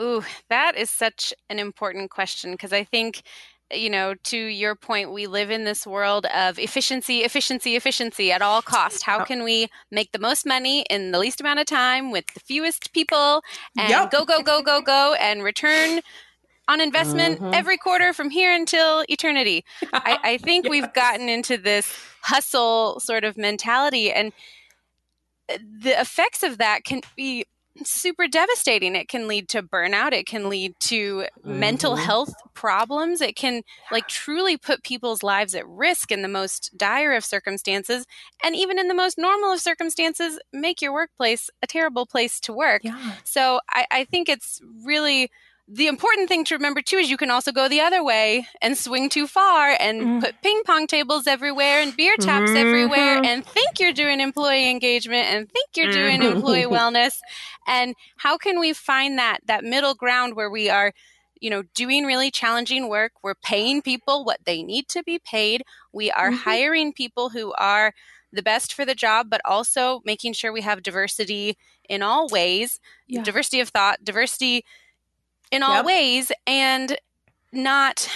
Ooh, that is such an important question because I think, you know, to your point, we live in this world of efficiency, efficiency, efficiency at all cost. How can we make the most money in the least amount of time with the fewest people and yep. go, go, go, go, go and return on investment mm-hmm. every quarter from here until eternity? I, I think yes. we've gotten into this hustle sort of mentality and uh, the effects of that can be super devastating. It can lead to burnout. It can lead to mm-hmm. mental health problems. It can like truly put people's lives at risk in the most dire of circumstances. And even in the most normal of circumstances, make your workplace a terrible place to work. Yeah. So I, I think it's really the important thing to remember too is you can also go the other way and swing too far and mm. put ping pong tables everywhere and beer taps mm-hmm. everywhere and think you're doing employee engagement and think you're doing mm-hmm. employee wellness and how can we find that that middle ground where we are you know, doing really challenging work. We're paying people what they need to be paid. We are mm-hmm. hiring people who are the best for the job, but also making sure we have diversity in all ways yeah. diversity of thought, diversity in all yep. ways, and not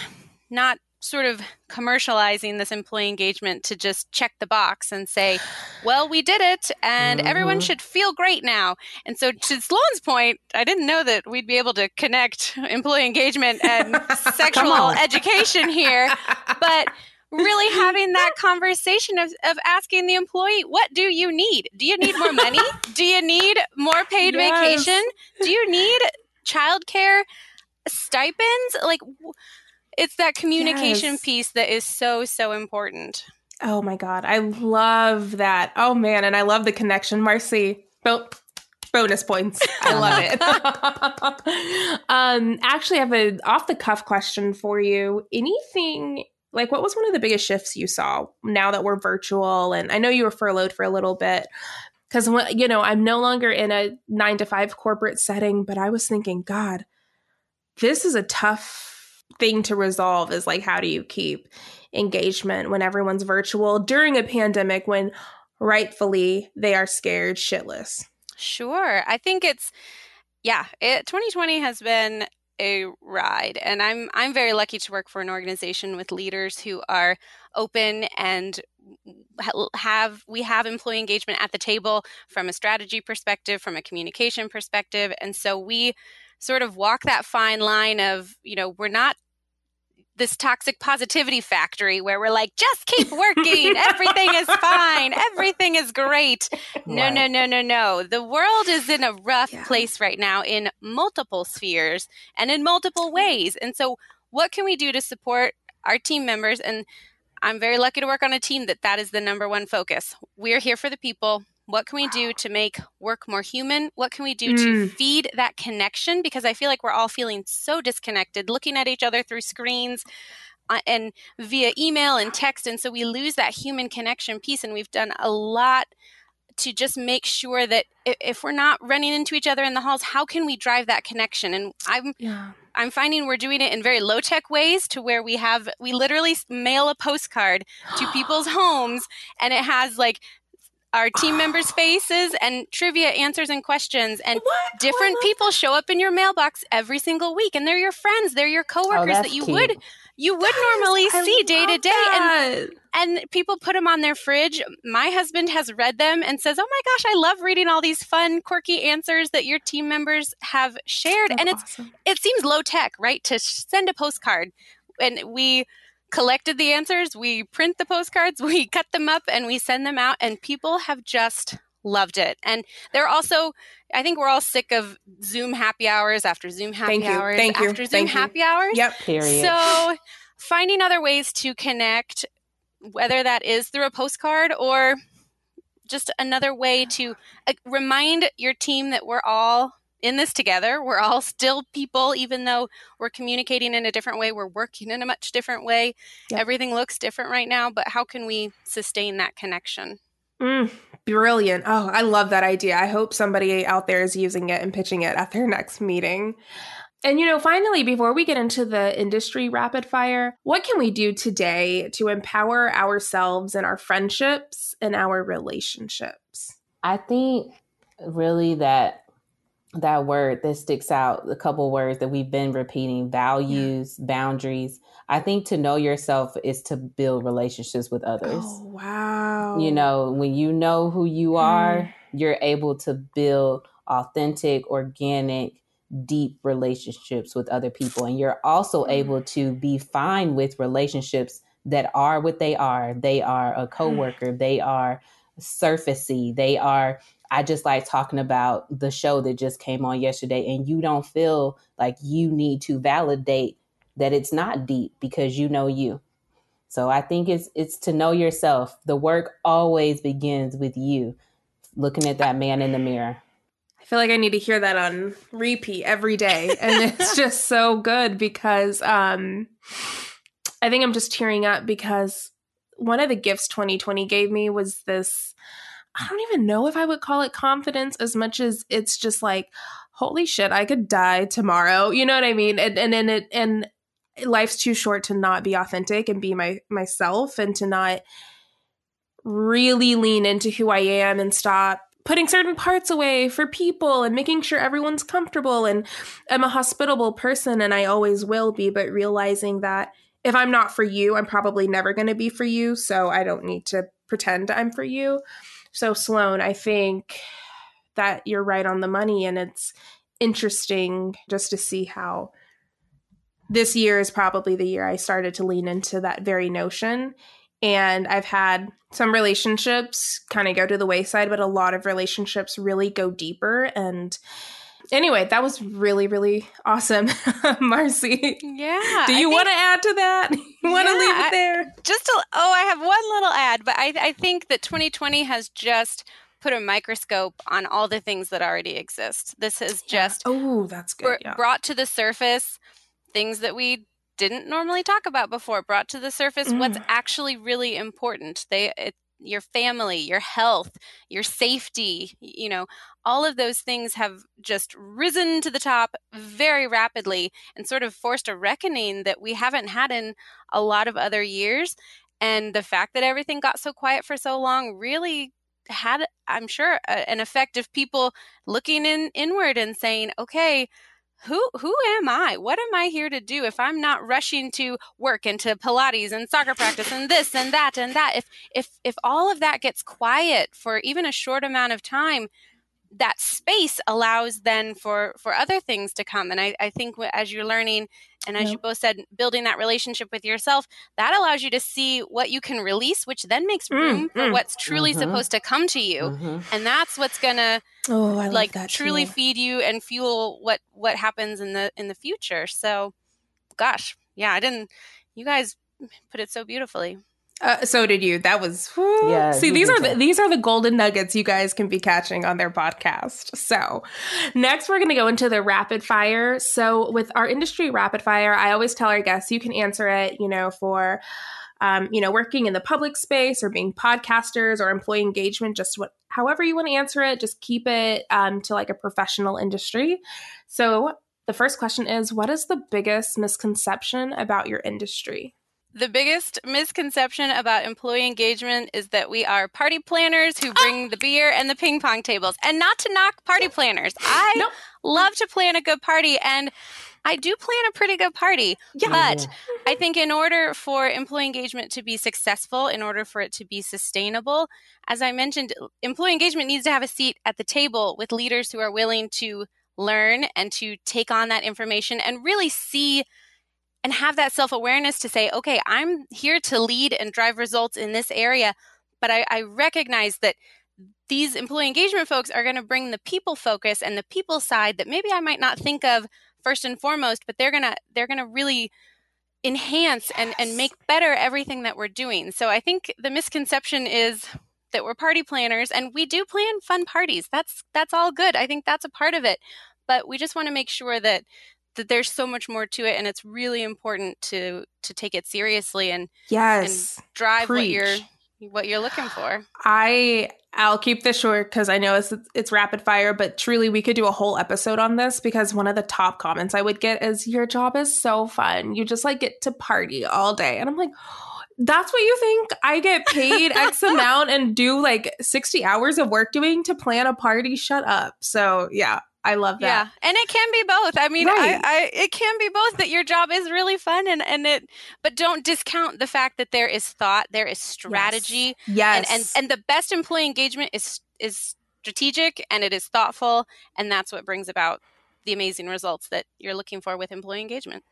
not sort of commercializing this employee engagement to just check the box and say, well, we did it and mm-hmm. everyone should feel great now. And so, to Sloan's point, I didn't know that we'd be able to connect employee engagement and sexual education here, but really having that conversation of, of asking the employee, what do you need? Do you need more money? do you need more paid yes. vacation? Do you need childcare stipends? Like, it's that communication yes. piece that is so, so important. Oh my God. I love that. Oh man. And I love the connection. Marcy, bo- bonus points. I love it. um, actually, I have an off the cuff question for you. Anything like what was one of the biggest shifts you saw now that we're virtual? And I know you were furloughed for a little bit because, you know, I'm no longer in a nine to five corporate setting, but I was thinking, God, this is a tough thing to resolve is like how do you keep engagement when everyone's virtual during a pandemic when rightfully they are scared shitless? Sure. I think it's yeah it 2020 has been a ride and i'm i'm very lucky to work for an organization with leaders who are open and have we have employee engagement at the table from a strategy perspective from a communication perspective and so we sort of walk that fine line of you know we're not this toxic positivity factory where we're like, just keep working. Everything is fine. Everything is great. No, right. no, no, no, no. The world is in a rough yeah. place right now in multiple spheres and in multiple ways. And so, what can we do to support our team members? And I'm very lucky to work on a team that that is the number one focus. We're here for the people. What can we do to make work more human? What can we do mm. to feed that connection? Because I feel like we're all feeling so disconnected, looking at each other through screens uh, and via email and text. And so we lose that human connection piece. And we've done a lot to just make sure that if we're not running into each other in the halls, how can we drive that connection? And I'm yeah. I'm finding we're doing it in very low tech ways to where we have we literally mail a postcard to people's homes and it has like our team members' faces and trivia answers and questions. And what? different people show up in your mailbox every single week, and they're your friends, they're your oh, coworkers oh, that you cute. would you would normally see day to day and and people put them on their fridge my husband has read them and says oh my gosh i love reading all these fun quirky answers that your team members have shared That's and it's awesome. it seems low tech right to send a postcard and we collected the answers, we print the postcards, we cut them up, and we send them out, and people have just loved it. And they're also, I think we're all sick of Zoom happy hours after Zoom happy Thank hours Thank after. Zoom Thank happy you. hours. Yep. Period. So finding other ways to connect, whether that is through a postcard or just another way to uh, remind your team that we're all in this together. We're all still people, even though we're communicating in a different way. We're working in a much different way. Yep. Everything looks different right now, but how can we sustain that connection? Mm, brilliant. Oh, I love that idea. I hope somebody out there is using it and pitching it at their next meeting. And, you know, finally, before we get into the industry rapid fire, what can we do today to empower ourselves and our friendships and our relationships? I think really that that word that sticks out, a couple words that we've been repeating values, yeah. boundaries. I think to know yourself is to build relationships with others. Oh, wow. You know, when you know who you are, mm. you're able to build authentic, organic, deep relationships with other people. And you're also mm. able to be fine with relationships that are what they are. They are a mm. coworker, mm. they are surfacey, they are I just like talking about the show that just came on yesterday, and you don't feel like you need to validate that it's not deep because you know you. So I think it's it's to know yourself. The work always begins with you looking at that man in the mirror. I feel like I need to hear that on repeat every day. And it's just so good because um I think I'm just tearing up because one of the gifts 2020 gave me was this I don't even know if I would call it confidence as much as it's just like, holy shit, I could die tomorrow. You know what I mean? And and and it and life's too short to not be authentic and be my myself and to not really lean into who I am and stop putting certain parts away for people and making sure everyone's comfortable and I'm a hospitable person and I always will be but realizing that if I'm not for you I'm probably never going to be for you so I don't need to pretend I'm for you. So Sloan, I think that you're right on the money and it's interesting just to see how this year is probably the year I started to lean into that very notion and I've had some relationships kind of go to the wayside, but a lot of relationships really go deeper. And anyway, that was really, really awesome, Marcy. Yeah. Do you want to add to that? You want to Yeah, leave it there? just a, oh i have one little ad but I, I think that 2020 has just put a microscope on all the things that already exist this has just oh, that's good. br- yeah. brought to the surface things that we didn't normally talk about before brought to the surface what's Mm. actually really important they it, your family your health your safety, you know all of those things have just risen to the top very rapidly and sort of forced a reckoning that we haven't had in a lot of other years. And the fact that everything got so quiet for so long really had i'm sure a, an effect of people looking in inward and saying okay who who am I? What am I here to do if I'm not rushing to work and to Pilates and soccer practice and this and that and that? If if if all of that gets quiet for even a short amount of time, that space allows then for for other things to come. And I, I think as you're learning and as Yeah. you both said, building that relationship with yourself, that allows you to see what you can release, which then makes Mm, room for mm. what's truly Mhm. supposed to come to you. Mhm. And that's what's gonna Oh, I like that truly too. feed you and fuel what what happens in the in the future so gosh yeah i didn't you guys put it so beautifully Uh, so did you. That was whew. Yeah, See, these are the, these are the golden nuggets you guys can be catching on their podcast. So, next we're going to go into the rapid fire. So, with our industry rapid fire, I always tell our guests you can answer it, you know, for um, you know, working in the public space or being podcasters or employee engagement, just what however you want to answer it, just keep it um, to like a professional industry. So, the first question is what is the biggest misconception about your industry? The biggest misconception about employee engagement is that we are party planners who bring ah! the beer and the ping pong tables and not to knock party planners. I Nope. love to plan a good party and i do plan a pretty good party. Yeah. But mm-hmm. I think in order for employee engagement to be successful, in order for it to be sustainable, as I mentioned, employee engagement needs to have a seat at the table with leaders who are willing to learn and to take on that information and really see and have that self awareness to say, okay, I'm here to lead and drive results in this area, but I, I recognize that these employee engagement folks are going to bring the people focus and the people side that maybe I might not think of first and foremost, but they're gonna they're gonna really enhance and, and make better everything that we're doing. So I think the misconception is that we're party planners and we do plan fun parties. That's that's all good. I think that's a part of it. But we just want to make sure that that there's so much more to it and it's really important to to take it seriously and Yes. drive what you're what you're looking for. I I'll keep this short because I know it's it's rapid fire, but truly we could do a whole episode on this because one of the top comments I would get is your job is so fun. You just like get to party all day. And I'm like, that's what you think I get paid X amount and do like 60 hours of work doing to plan a party? Shut up. So yeah, I love that. Yeah, and it can be both. I mean, Right. I, I it can be both that your job is really fun and and it, but don't discount the fact that there is thought, there is strategy, Yes. and and and the best employee engagement is is strategic and it is thoughtful, and that's what brings about the amazing results that you're looking for with employee engagement.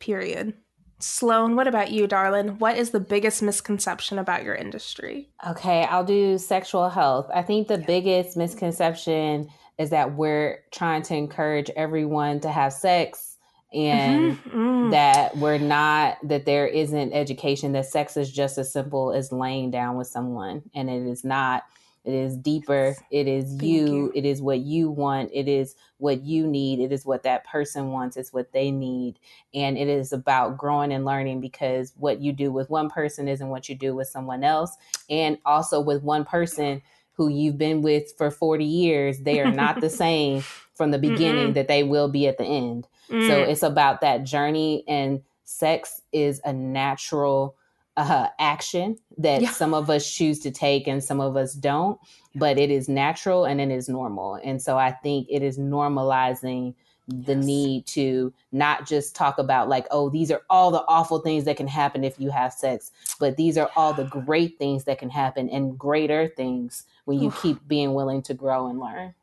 period. Sloan, what about you, darling? What is the biggest misconception about your industry? Okay, I'll do sexual health. I think the biggest misconception is that we're trying to encourage everyone to have sex and Mhm. Mm. that we're not that there isn't education that sex is just as simple as laying down with someone. And it is not. It is deeper. It is you, you. it is what you want. It is what you need. It is what that person wants. It's what they need. And it is about growing and learning because what you do with one person isn't what you do with someone else. And also with one person who you've been with for 40 years, they are not the same from the beginning Mm-mm. that they will be at the end. Mm. So it's about that journey, and sex is a natural uh, action that yeah. some of us choose to take and some of us don't, but it is natural and it is normal. And so I think it is normalizing the yes. need to not just talk about like oh these are all the awful things that can happen if you have sex but these are all the great things that can happen and greater things when you keep being willing to grow and learn.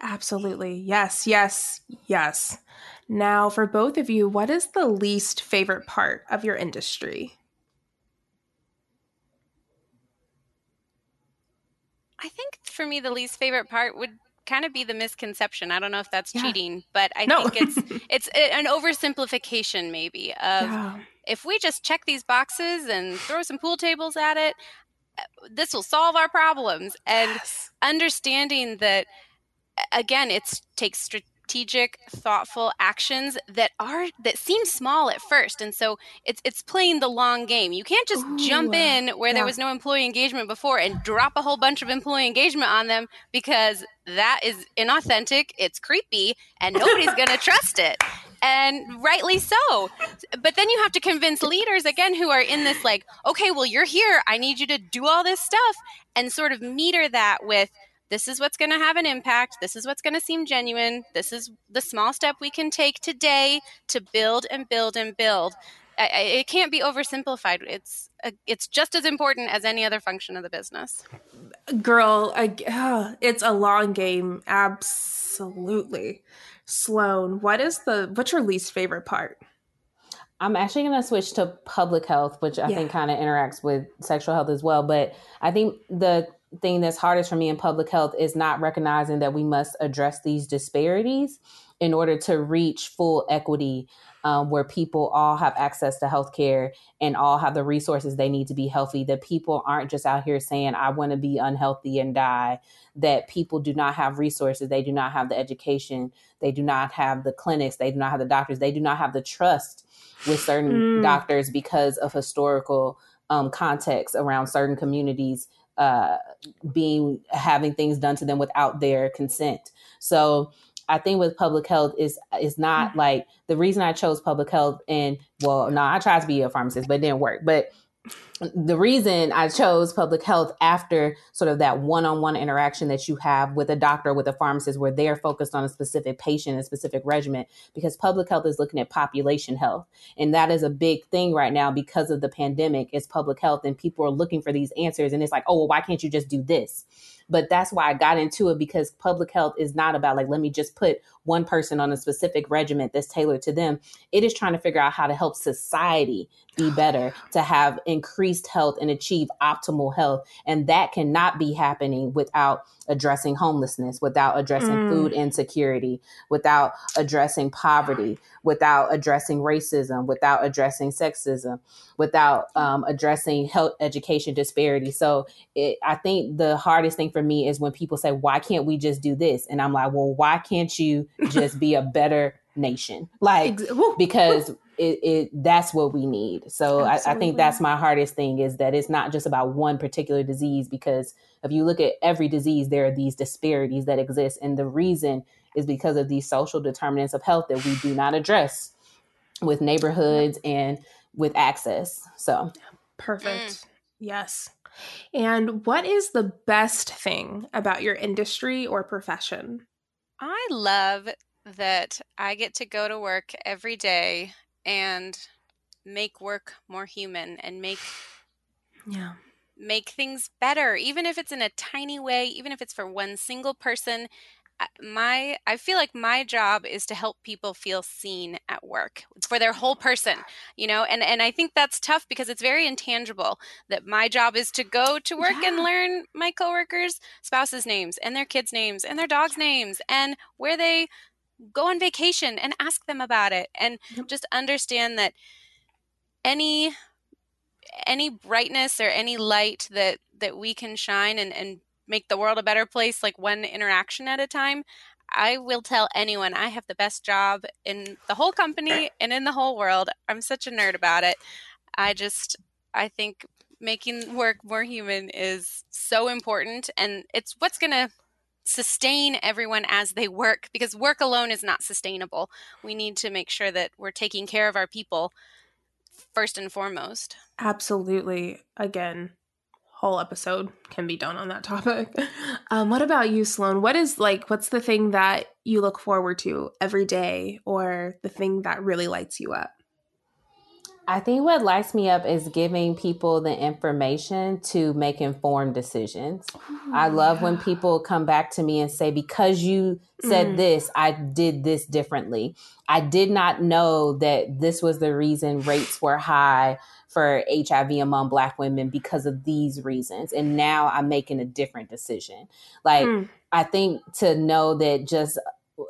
Absolutely. Yes yes yes. Now for both of you what is the least favorite part of your industry? I think for me, the least favorite part would kind of be the misconception. I don't know if that's yeah. cheating, but I no. think it's it's an oversimplification maybe of yeah. if we just check these boxes and throw some pool tables at it, uh, this will solve our problems. And yes. understanding that again, it takes strategic strategic, thoughtful actions that are that seem small at first. And so it's it's playing the long game. You can't just Ooh, jump in where yeah. there was no employee engagement before and drop a whole bunch of employee engagement on them because that is inauthentic, it's creepy, and nobody's going to trust it. And rightly so. But then you have to convince leaders again who are in this like, okay, well you're here, I need you to do all this stuff and sort of meter that with this is what's going to have an impact. This is what's going to seem genuine. This is the small step we can take today to build and build and build. it can't be oversimplified. It's a, it's just as important as any other function of the business. Girl, I, uh, it's a long game. Absolutely. Sloan, what is the what's your least favorite part? I'm actually going to switch to public health, which I yeah. think kind of interacts with sexual health as well. But I think the thing that's hardest for me in public health is not recognizing that we must address these disparities in order to reach full equity um, where people all have access to healthcare and all have the resources they need to be healthy. That people aren't just out here saying, I want to be unhealthy and die. That people do not have resources. They do not have the education. They do not have the clinics. They do not have the doctors. They do not have the trust with certain mm. doctors because of historical um, context around certain communities uh, being having things done to them without their consent. So I think with public health is is not mm-hmm. like the reason I chose public health and well, no, I tried to be a pharmacist, but it didn't work. But the reason I chose public health after sort of that one on one interaction that you have with a doctor, with a pharmacist, where they're focused on a specific patient, a specific regimen, because public health is looking at population health. And that is a big thing right now because of the pandemic, is public health. And people are looking for these answers. And it's like, oh, well, why can't you just do this? But that's why I got into it because public health is not about like, let me just put one person on a specific regimen that's tailored to them. It is trying to figure out how to help society be better, to have increased health and achieve optimal health. And that cannot be happening without addressing homelessness, without addressing mm. food insecurity, without addressing poverty, without addressing racism, without addressing sexism, without um, addressing health education disparity. So it, I think the hardest thing for me is when people say, why can't we just do this? And I'm like, well, why can't you just be a better nation? Like, because it, it that's what we need. So I, I, think that's my hardest thing is that it's not just about one particular disease because if you look at every disease, there are these disparities that exist. And the reason is because of these social determinants of health that we do not address with neighborhoods and with access. So perfect. Mm. Yes. And what is the best thing about your industry or profession? I love that I get to go to work every day and make work more human and make yeah make things better even if it's in a tiny way even if it's for one single person my i feel like my job is to help people feel seen at work for their whole person you know and and i think that's tough because it's very intangible that my job is to go to work yeah. and learn my coworkers spouses names and their kids names and their dogs names and where they go on vacation and ask them about it and yep. just understand that any any brightness or any light that that we can shine and and make the world a better place like one interaction at a time i will tell anyone i have the best job in the whole company and in the whole world i'm such a nerd about it i just i think making work more human is so important and it's what's going to sustain everyone as they work because work alone is not sustainable. We need to make sure that we're taking care of our people first and foremost. Absolutely. Again, whole episode can be done on that topic. Um, what about you, Sloan? What is like, what's the thing that you look forward to every day or the thing that really lights you up? I think what lights me up is giving people the information to make informed decisions. Ooh, I love yeah. when people come back to me and say, because you said mm. this, I did this differently. I did not know that this was the reason rates were high for HIV among Black women because of these reasons. And now I'm making a different decision. Like, mm. I think to know that just,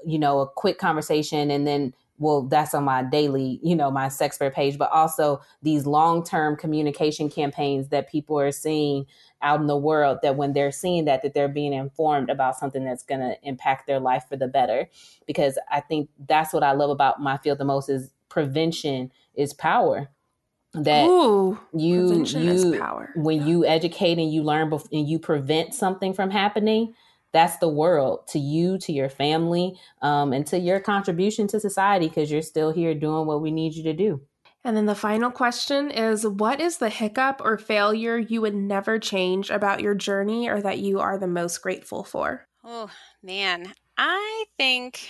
you know, a quick conversation and then well that's on my daily you know my sexpert page but also these long-term communication campaigns that people are seeing out in the world that when they're seeing that that they're being informed about something that's going to impact their life for the better. Because i think that's what i love about my field the most is prevention is power. That Ooh, you you when yeah. you educate and you learn bef- and you prevent something from happening that's the world to you, to your family, um, and to your contribution to society because you're still here doing what we need you to do. And then the final question is What is the hiccup or failure you would never change about your journey or that you are the most grateful for? Oh, man. I think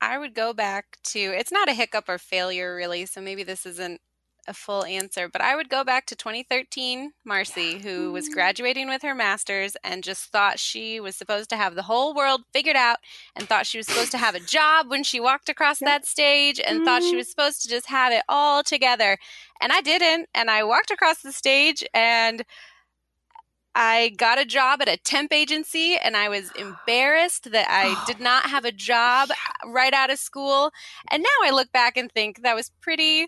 I would go back to it's not a hiccup or failure, really. So maybe this isn't a full answer, but I would go back to 2013 Marcy, who was mm-hmm. graduating with her master's and just thought she was supposed to have the whole world figured out and thought she was supposed to have a job when she walked across that stage and thought she mm-hmm. was supposed to just have it all together. And I didn't. And I walked across the stage and I got a job at a temp agency and I was embarrassed that I did not have a job right out of school. And now I look back and think that was pretty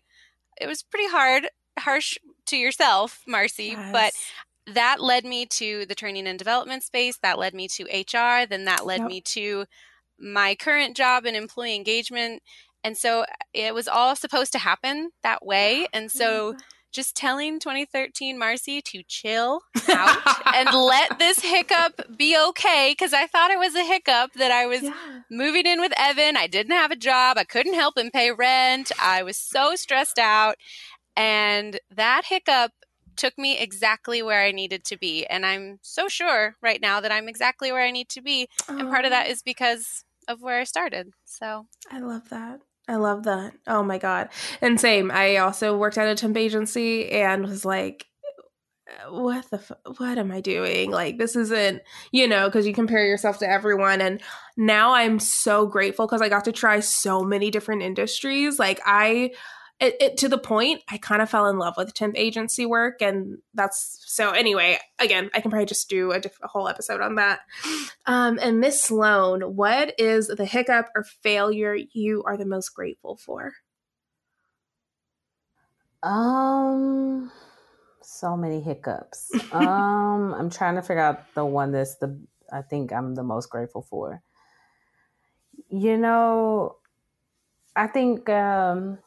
it was pretty hard, harsh to yourself, Marcy, yes. but that led me to the training and development space. That led me to HR. Then that led yep. me to my current job in employee engagement. And so it was all supposed to happen that way. And so just telling 2013 Marcy to chill out and let this hiccup be okay because I thought it was a hiccup that I was yeah. moving in with Evan. I didn't have a job. I couldn't help him pay rent. I was so stressed out. And that hiccup took me exactly where I needed to be. And I'm so sure right now that I'm exactly where I need to be. Oh. And part of that is because of where I started. So I love that. I love that. Oh my god. And same. I also worked at a temp agency and was like what the what am I doing? Like this isn't, you know, cuz you compare yourself to everyone and now I'm so grateful cuz I got to try so many different industries. Like I it, it, to the point I kind of fell in love with temp agency work, and that's so. Anyway, again, I can probably just do a, diff- a whole episode on that. Um, and Miss Sloan, what is the hiccup or failure you are the most grateful for? Um, so many hiccups. um, I'm trying to figure out the one that's the I think I'm the most grateful for. You know, I think um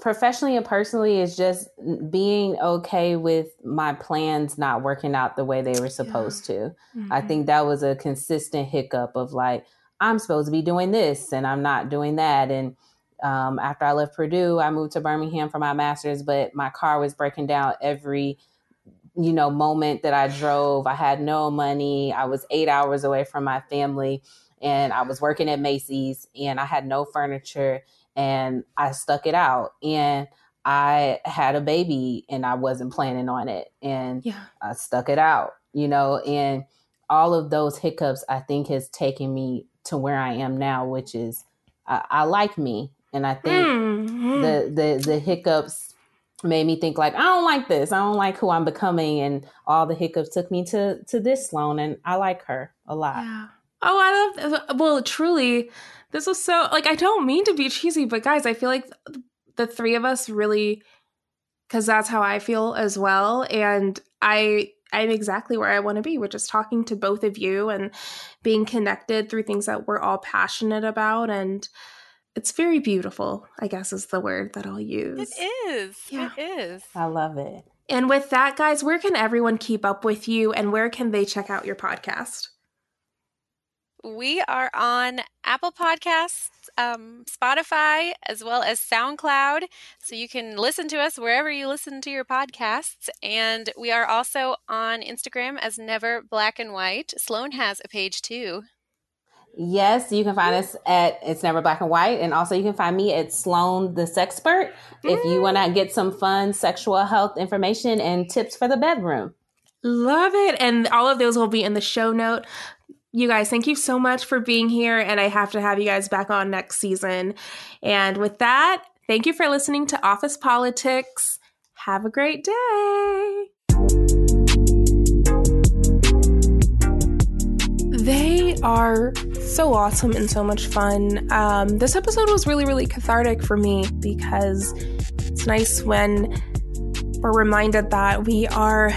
professionally and personally is just being okay with my plans not working out the way they were supposed yeah. to. Mm-hmm. I think that was a consistent hiccup of like, I'm supposed to be doing this and I'm not doing that. And um, after I left Purdue, I moved to Birmingham for my master's, but my car was breaking down every you know moment that I drove. I had no money. I was eight hours away from my family and I was working at Macy's and I had no furniture and I stuck it out. And I had a baby and I wasn't planning on it. And yeah. I stuck it out, you know, and all of those hiccups I think has taken me to where I am now, which is I, I like me. And I think mm-hmm. the, the the hiccups made me think like I don't like this. I don't like who I'm becoming and all the hiccups took me to to this Sloan and I like her a lot. Yeah. Oh, I love uh, well truly this was so like I don't mean to be cheesy, but guys, I feel like the three of us really cuz that's how I feel as well and I I'm exactly where I want to be, which is talking to both of you and being connected through things that we're all passionate about and it's very beautiful, I guess is the word that I'll use. It is. Yeah. It is. I love it. And with that, guys, where can everyone keep up with you and where can they check out your podcast? We are on Apple Podcasts, um, Spotify, as well as SoundCloud. So you can listen to us wherever you listen to your podcasts. And we are also on Instagram as Never Black and White. Sloan has a page too. Yes, you can find us at It's Never Black and White. And also you can find me at Sloan the Sexpert if you want to get some fun sexual health information and tips for the bedroom. Love it. And all of those will be in the show note. You guys, thank you so much for being here. And I have to have you guys back on next season. And with that, thank you for listening to Office Politics. Have a great day. They are so awesome and so much fun. Um, this episode was really, really cathartic for me because it's nice when we're reminded that we are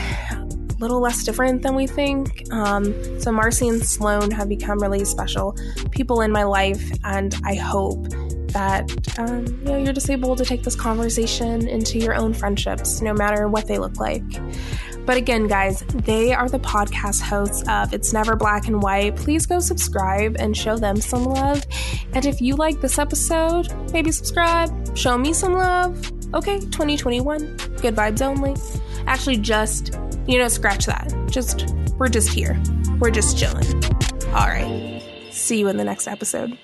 little less different than we think. Um, so Marcy and Sloan have become really special people in my life, and I hope that um, you know you're just able to take this conversation into your own friendships, no matter what they look like. But again, guys, they are the podcast hosts of It's Never Black and White. Please go subscribe and show them some love. And if you like this episode, maybe subscribe, show me some love. Okay, 2021, good vibes only. Actually, just you know, scratch that. Just, we're just here. We're just chilling. All right. See you in the next episode.